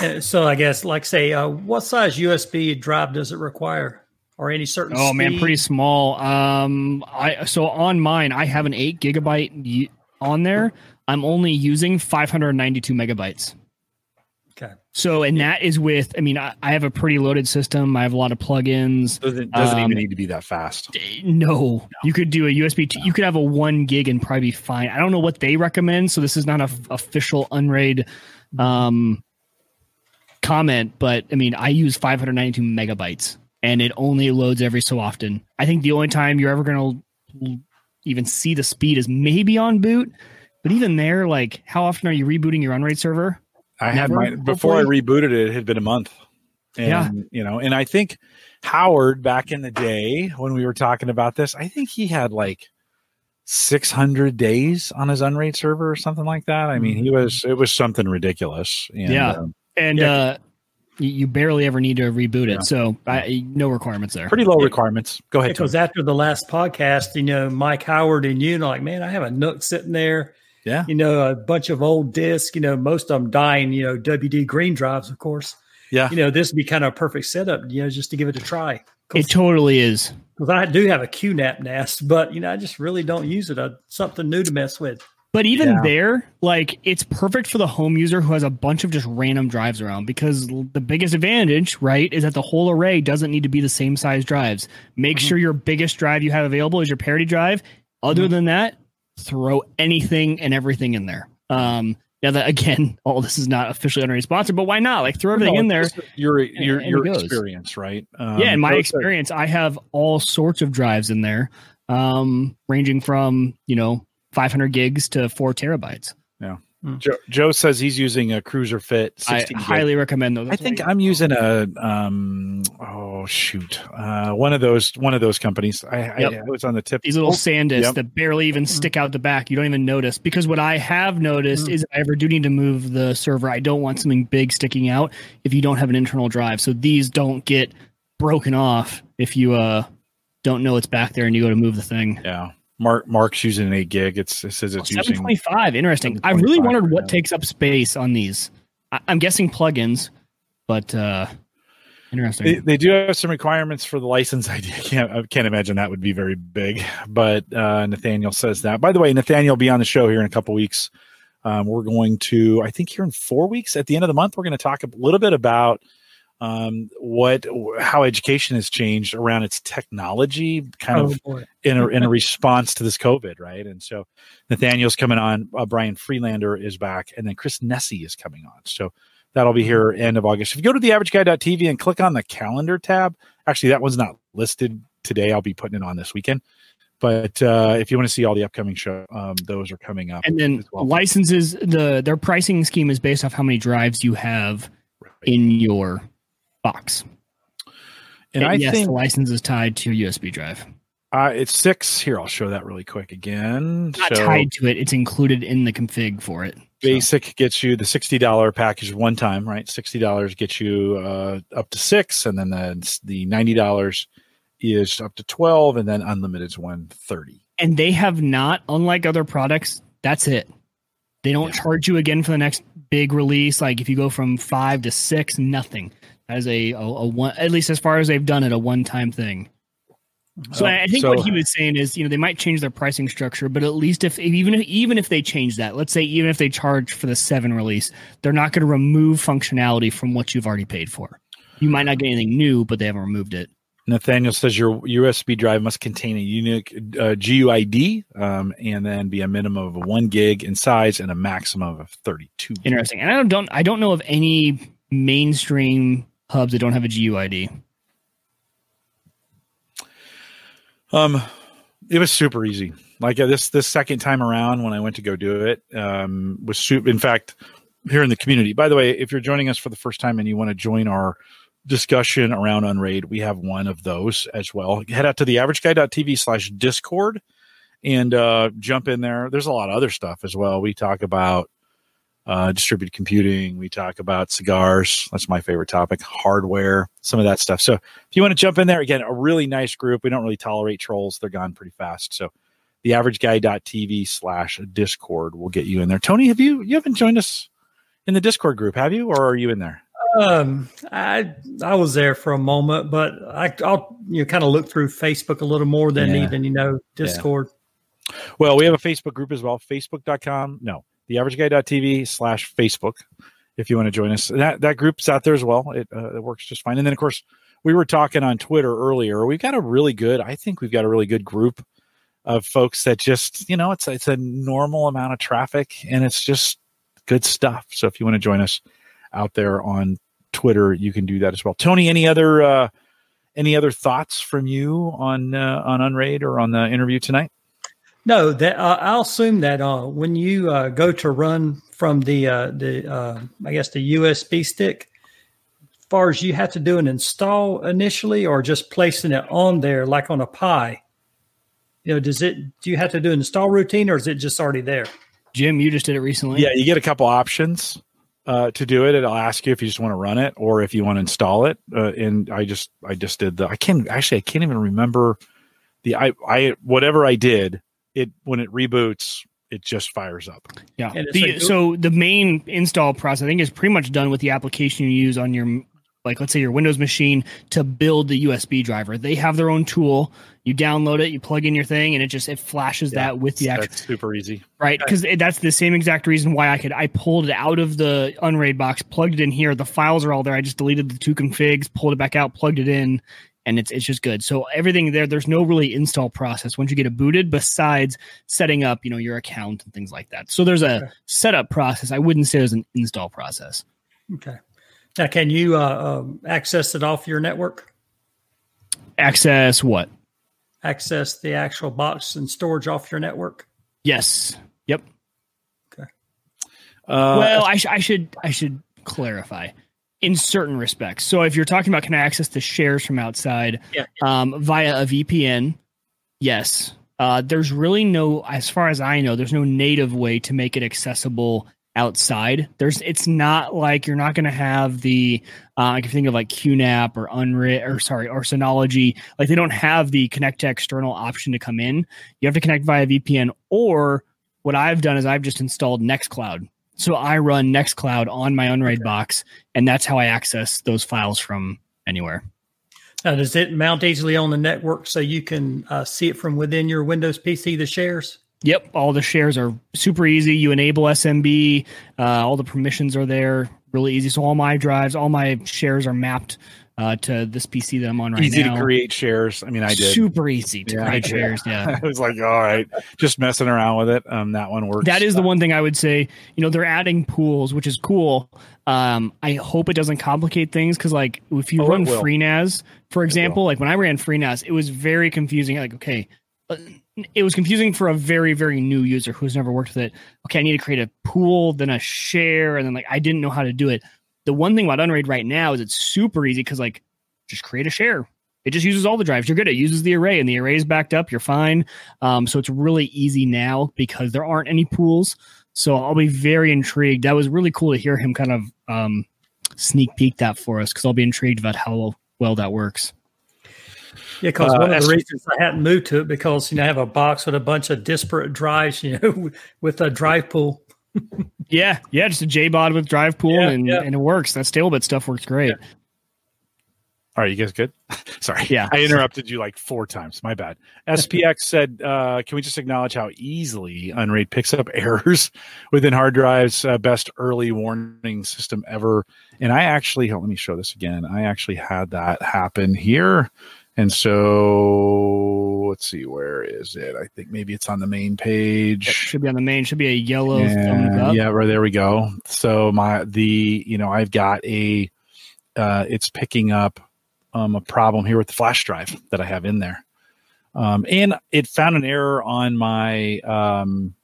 Uh, so I guess, like, say, uh, what size USB drive does it require, or any certain? Oh speed? man, pretty small. Um, I so on mine, I have an eight gigabyte on there. I'm only using 592 megabytes. Okay. So, and that is with, I mean, I, I have a pretty loaded system. I have a lot of plugins. Doesn't, doesn't Um, even need to be that fast. No, you could do a USB. T- you could have a one gig and probably be fine. I don't know what they recommend, so this is not a f- official Unraid um, comment. But I mean, I use 592 megabytes, and it only loads every so often. I think the only time you're ever going to even see the speed is maybe on boot. But even there, like, how often are you rebooting your Unraid server? I had my before I rebooted it, it had been a month. And, Yeah. you know, and I think Howard back in the day when we were talking about this, I think he had like 600 days on his unraid server or something like that. I mean, he was it was something ridiculous. And, Yeah. um, And Yeah. uh, you, you barely ever need to reboot it, Yeah. so I, no requirements there. pretty low requirements. Go ahead. Because Tony. after the last podcast, you know, Mike Howard and you, know, like, man, I have a NUC sitting there. Yeah. You know, a bunch of old discs. You know, most of them dying. You know, WD green drives, of course. Yeah. You know, this would be kind of a perfect setup. You know, just to give it a try. It totally is. Because I do have a QNAP NAS, but you know, I just really don't use it. Uh, something new to mess with. But even Yeah. there, like it's perfect for the home user who has a bunch of just random drives around because the biggest advantage, right, is that the whole array doesn't need to be the same size drives. Make Mm-hmm. sure your biggest drive you have available is your parity drive. Other Mm-hmm. than that, throw anything and everything in there. Um, now that again, all this is not officially Unraid sponsored, but why not? Like throw everything No, in there. Your your and it your experience, right? Um, yeah, in my experience, I have all sorts of drives in there, um, ranging from you know 500 gigs to four terabytes. Joe, Joe says he's using a Cruzer Fit. I gig. highly recommend those. I think I'm using a um oh shoot uh one of those one of those companies. I, Yep. I, I was on the tip. these little SanDisks Yep. that barely even stick out the back. You don't even notice because what I have noticed is if I ever do need to move the server, I don't want something big sticking out if you don't have an internal drive. So these don't get broken off if you uh don't know it's back there and you go to move the thing. Yeah, Mark Mark's using an eight gig. It's it says it's using twenty five, interesting. I really 725, wondered what yeah. takes up space on these. I, I'm guessing plugins, but uh interesting. They, they do have some requirements for the license. I can't I can't imagine that would be very big, but uh, Nathaniel says that. By the way, Nathaniel will be on the show here in a couple weeks. Um, we're going to, I think, here in four weeks at the end of the month, we're going to talk a little bit about um, what how education has changed around its technology, kind Oh, of boy. in a, in a response to this COVID, right? And so Nathaniel's coming on, uh, Brian Freelander is back, and then Chris Nessie is coming on. So that'll be here end of August. If you go to the averageguy.tv and click on the calendar tab, actually that one's not listed today. I'll be putting it on this weekend. But uh, if you want to see all the upcoming show, um, those are coming up. and then well. licenses the their pricing scheme is based off how many drives you have in your box. and I yes, think the license is tied to your USB drive. uh, it's six. Here, I'll show that really quick again. Not So- tied to it; it's included in the config for it. So, basic gets you the $60 package one time right $60 gets you uh, up to six and then the, the $90 is up to 12 and then unlimited is 130 and they have not, unlike other products, that's it. They don't Yeah. charge you again for the next big release. Like if you go from five to six, nothing. Is a, a, a one, at least as far as they've done it, a one time thing. So Oh, I think so- what he was saying is, you know, they might change their pricing structure, but at least if even if even if they change that, let's say even if they charge for the seven release, they're not going to remove functionality from what you've already paid for. You might not get anything new, but they haven't removed it. nathaniel says your usb drive must contain a unique uh, guid um, and then be a minimum of one gig in size and a maximum of 32 Interesting. And I don't, don't I don't know of any mainstream hubs that don't have a GUID? Um, it was super easy. Like this this second time around when I went to go do it, um, was super. In fact, here in the community. By the way, if you're joining us for the first time and you want to join our discussion around Unraid, we have one of those as well. Head out to the averageguy.tv slash discord and uh, jump in there. There's a lot of other stuff as well. We talk about uh, distributed computing. We talk about cigars. That's my favorite topic. Hardware, some of that stuff. So if you want to jump in there, again, a really nice group. We don't really tolerate trolls. They're gone pretty fast. So the averageguy.tv slash discord will get you in there. Tony, have you, you haven't joined us in the discord group, have you? Or are you in there? Um, I I was there for a moment, but I, I'll you know kind of look through Facebook a little more than Yeah. even you know Discord. Well, we have a Facebook group as well, facebook.com. No, theaverageguy.tv slash Facebook. If you want to join us, that that group's out there as well. It, uh, it works just fine. And then, of course, we were talking on Twitter earlier. We've got a really good, I think we've got a really good group of folks that just, you know, it's it's a normal amount of traffic and it's just good stuff. So if you want to join us out there on Twitter, you can do that as well. Tony, any other uh, any other thoughts from you on uh, on Unraid or on the interview tonight? No, that uh, I'll assume that uh, when you uh, go to run from the uh, the uh, I guess the USB stick, as far as you have to do an install initially, or just placing it on there like on a Pi. You know, does it? Do you have to do an install routine, or is it just already there? Jim, you just did it recently. Yeah, you get a couple options uh, to do it. It'll ask you if you just want to run it or if you want to install it. Uh, and I just I just did the I can't actually I can't even remember the I I whatever I did it when it reboots it just fires up. Yeah. The, like- so the main install process, I think, is pretty much done with the application you use on your, like, let's say your Windows machine to build the USB driver. They have their own tool. You download it, you plug in your thing, and it just it flashes Yeah, that with the actual That's super easy. right because that's the same exact reason why I could I pulled it out of the Unraid box, plugged it in here. The files are all there. I just deleted the two configs, pulled it back out, plugged it in, and it's it's just good. So everything there, there's no really install process once you get it booted, besides setting up you know your account and things like that. So there's a Okay. setup process. I wouldn't say there's an install process. Okay. Now, can you uh, um, access it off your network? Access what? Access the actual box and storage off your network? Yes. Yep. Okay. Uh, well, I, sh- I should I should clarify in certain respects. So if you're talking about can I access the shares from outside Yeah. um, via a VPN, yes. Uh, there's really no, as far as I know, there's no native way to make it accessible outside. There's, it's not like you're not going to have the, uh, I can think of like QNAP or Unrit or sorry, or Synology. Like they don't have the connect to external option to come in. You have to connect via VPN. Or what I've done is I've just installed Nextcloud. So I run Nextcloud on my Unraid box, and that's how I access those files from anywhere. Now, does it mount easily on the network so you can uh, see it from within your Windows PC, the shares? Yep, all the shares are super easy. You enable SMB, uh, all the permissions are there, really easy. So all my drives, all my shares are mapped uh, to this PC that I'm on right easy now. Easy to create shares. I mean, I did. Super easy to Yeah. create shares. Yeah. I was like, all right, just messing around with it. Um, that one works. That is the one thing I would say. You know, they're adding pools, which is cool. Um, I hope it doesn't complicate things because, like, if you Oh, run. FreeNAS, for example, like when I ran FreeNAS, it was very confusing. Like, okay, uh, it was confusing for a very, very new user who's never worked with it. Okay, I need to create a pool, then a share, and then like I didn't know how to do it. The one thing about Unraid right now is it's super easy because like just create a share. It just uses all the drives. You're good. It uses the array, and the array is backed up. You're fine. Um, so it's really easy now because there aren't any pools. So I'll be very intrigued. That was really cool to hear him kind of um, sneak peek that for us because I'll be intrigued about how well that works. Yeah, because Uh, one of the reasons I hadn't moved to it because you know I have a box with a bunch of disparate drives, you know, with a drive pool. Yeah, yeah, just a JBOD with drive pool Yeah, and, yeah. and it works. That StableBit stuff works great. All right, you guys good? Sorry. Yeah. I interrupted you like four times. My bad. SPX said, uh, can we just acknowledge how easily Unraid picks up errors within hard drives? Uh, best early warning system ever. And I actually, let me show this again. I actually had that happen here. And so let's see, where is it? I think maybe it's on the main page. Yep, should be on the main. Should be a yellow up. yeah, right there we go. So my the you know I've got a uh, it's picking up um, a problem here with the flash drive that I have in there. Um, and it found an error on my um,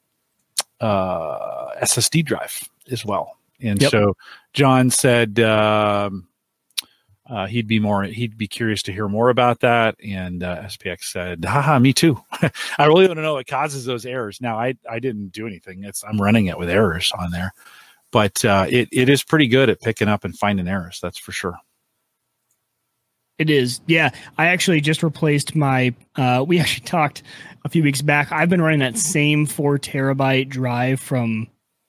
uh, SSD drive as well. And Yep. so John said um, uh, he'd be more he'd be curious to hear more about that. And uh, SPX said, "Haha, me too. I really want to know what causes those errors." Now I I didn't do anything. It's I'm running it with errors on there, but uh, it it is pretty good at picking up and finding errors. That's for sure. It is. Yeah. I actually just replaced my uh we actually talked a few weeks back. I've been running that same four terabyte drive from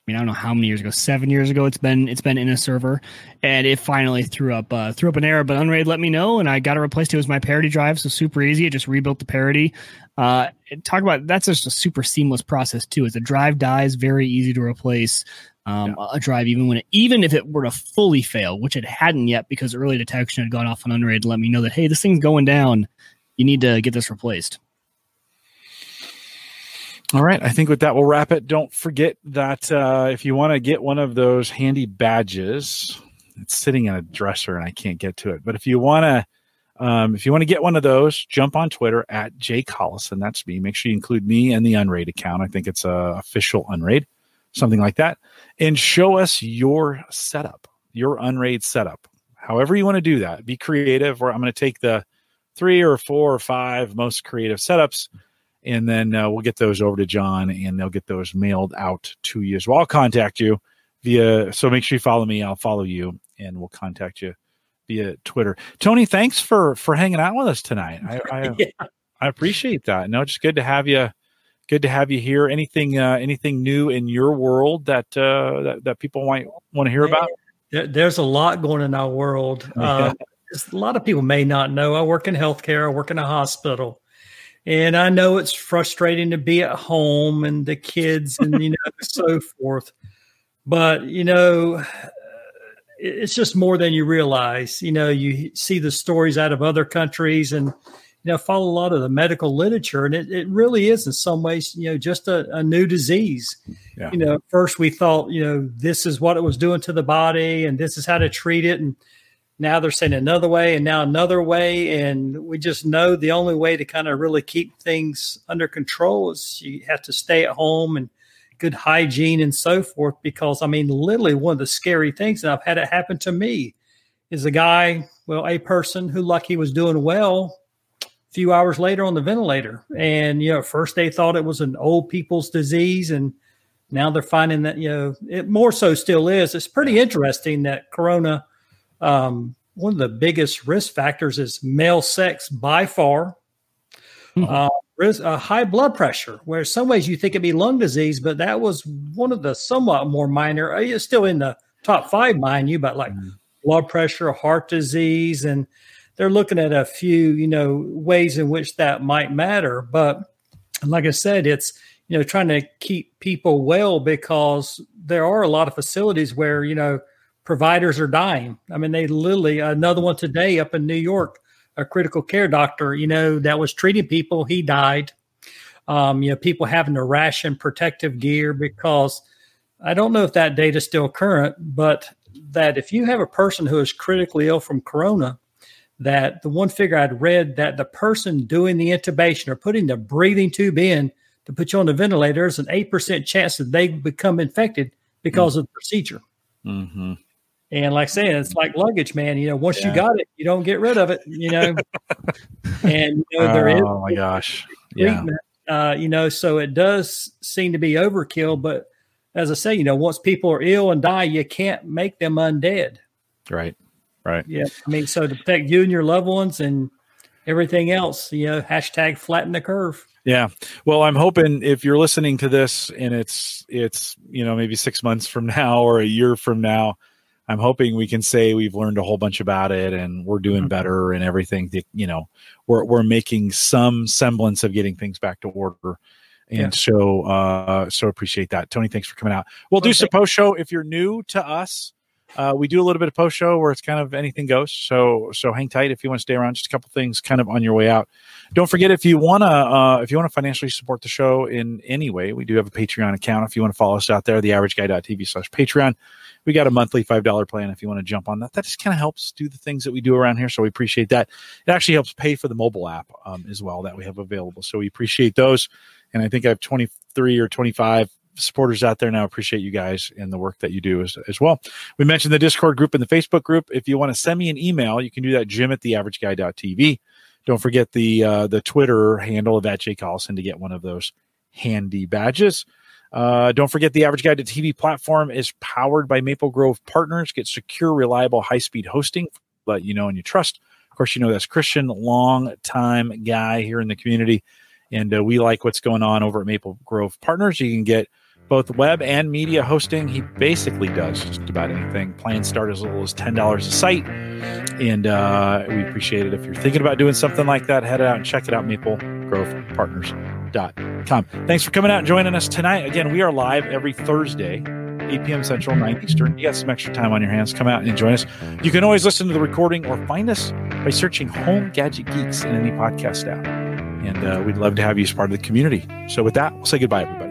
mean, I don't know how many years ago, seven years ago. It's been it's been in a server, and it finally threw up uh, threw up an error. But Unraid let me know, and I got it replaced. It was my parity drive, so super easy. It just rebuilt the parity. Uh, talk about that's just a super seamless process too. As a drive dies, very easy to replace um, a drive, even when it, even if it were to fully fail, which it hadn't yet because early detection had gone off on Unraid to let me know that hey, this thing's going down. You need to get this replaced. All right. I think with that, we'll wrap it. Don't forget that uh, if you want to get one of those handy badges, it's sitting in a dresser and I can't get to it. But if you want to, um, if you want to get one of those, jump on Twitter at Jay Collison. That's me. Make sure you include me and the Unraid account. I think it's a official Unraid, something like that, and show us your setup, your Unraid setup. However you want to do that, be creative. Or I'm going to take the three or four or five most creative setups and then uh, we'll get those over to John, and they'll get those mailed out to you as well. I'll contact you via. So make sure you follow me. I'll follow you, and we'll contact you via Twitter. Tony, thanks for for hanging out with us tonight. I I, Yeah. I appreciate that. No, just good to have you. Good to have you here. Anything uh, anything new in your world that uh, that that people might want to hear about? There- There's a lot going in our world. Uh, a lot of people may not know. I work in healthcare. I work in a hospital, and I know it's frustrating to be at home and the kids and you know so forth. But you know, it's just more than you realize. You know, you see the stories out of other countries and you know follow a lot of the medical literature, and it, it really is in some ways you know just a, a new disease Yeah. you know, first we thought, you know, this is what it was doing to the body and this is how to treat it. And now they're saying another way and now another way. And we just know the only way to kind of really keep things under control is you have to stay at home and good hygiene and so forth. Because I mean, literally one of the scary things, and I've had it happen to me, is a guy, well, a person who lucky was doing well a few hours later on the ventilator. And, you know, first they thought it was an old people's disease and now they're finding that you know it more so still is it's pretty interesting that corona um, one of the biggest risk factors is male sex by far Hmm. uh, risk, uh, high blood pressure where some ways you think it'd be lung disease but that was one of the somewhat more minor uh, it's still in the top five mind you but like Mhm. blood pressure heart disease and they're looking at a few you know ways in which that might matter but like i said it's you know trying to keep people well because there are a lot of facilities where you know providers are dying i mean they literally another one today up in new york a critical care doctor you know that was treating people he died um, you know people having to ration protective gear because i don't know if that data is still current but that if you have a person who is critically ill from corona that the one figure i'd read that the person doing the intubation or putting the breathing tube in to put you on the ventilator, there's an 8% chance that they become infected because of the procedure. Mm-hmm. And like I said, it's like luggage, man. You know, once Yeah. you got it, you don't get rid of it, you know. and you know, there is Oh my gosh. Yeah. uh, you know, so it does seem to be overkill. But as I say, you know, once people are ill and die, you can't make them undead. Right. Right. Yeah. I mean, so to protect you and your loved ones and everything else, you know, hashtag flatten the curve. Yeah. Well, I'm hoping if you're listening to this and it's it's you know maybe six months from now or a year from now, I'm hoping we can say we've learned a whole bunch about it and we're doing Mhm. better and everything. That, you know, we're we're making some semblance of getting things back to order. And Yeah. so uh so appreciate that. Tony, thanks for coming out. We'll do Well, some post show if you're new to us. Uh, we do a little bit of post show where it's kind of anything goes. So so hang tight if you want to stay around. Just a couple things kind of on your way out. Don't forget if you wanna uh, if you want to financially support the show in any way, we do have a Patreon account. If you want to follow us out there, the average guy.tv slash Patreon. We got a monthly five dollar plan if you want to jump on that. That just kind of helps do the things that we do around here. So we appreciate that. It actually helps pay for the mobile app um, as well that we have available. So we appreciate those. And I think I have 23 or 25 supporters out there now. Appreciate you guys and the work that you do as, as well. We mentioned the Discord group and the Facebook group. If you want to send me an email, you can do that, jim at the average guy.tv. Don't forget the uh, the Twitter handle of at Jay Collison to get one of those handy badges. Uh, don't forget the average Guy to TV platform is powered by Maple Grove Partners. Get secure, reliable, high speed hosting. Let you know and you trust. Of course, you know that's Christian, long time guy here in the community, and uh, we like what's going on over at Maple Grove Partners. You can get both web and media hosting. He basically does just about anything. Plans start as little as ten dollars a site, and uh, we appreciate it if you're thinking about doing something like that. Head out and check it out. MapleGrovePartners.com. Thanks for coming out and joining us tonight. Again, we are live every Thursday. 8 p.m. Central, 9 Eastern. You got some extra time on your hands. Come out and join us. You can always listen to the recording or find us by searching Home Gadget Geeks in any podcast app. And uh, we'd love to have you as part of the community. So, with that, we'll say goodbye, everybody.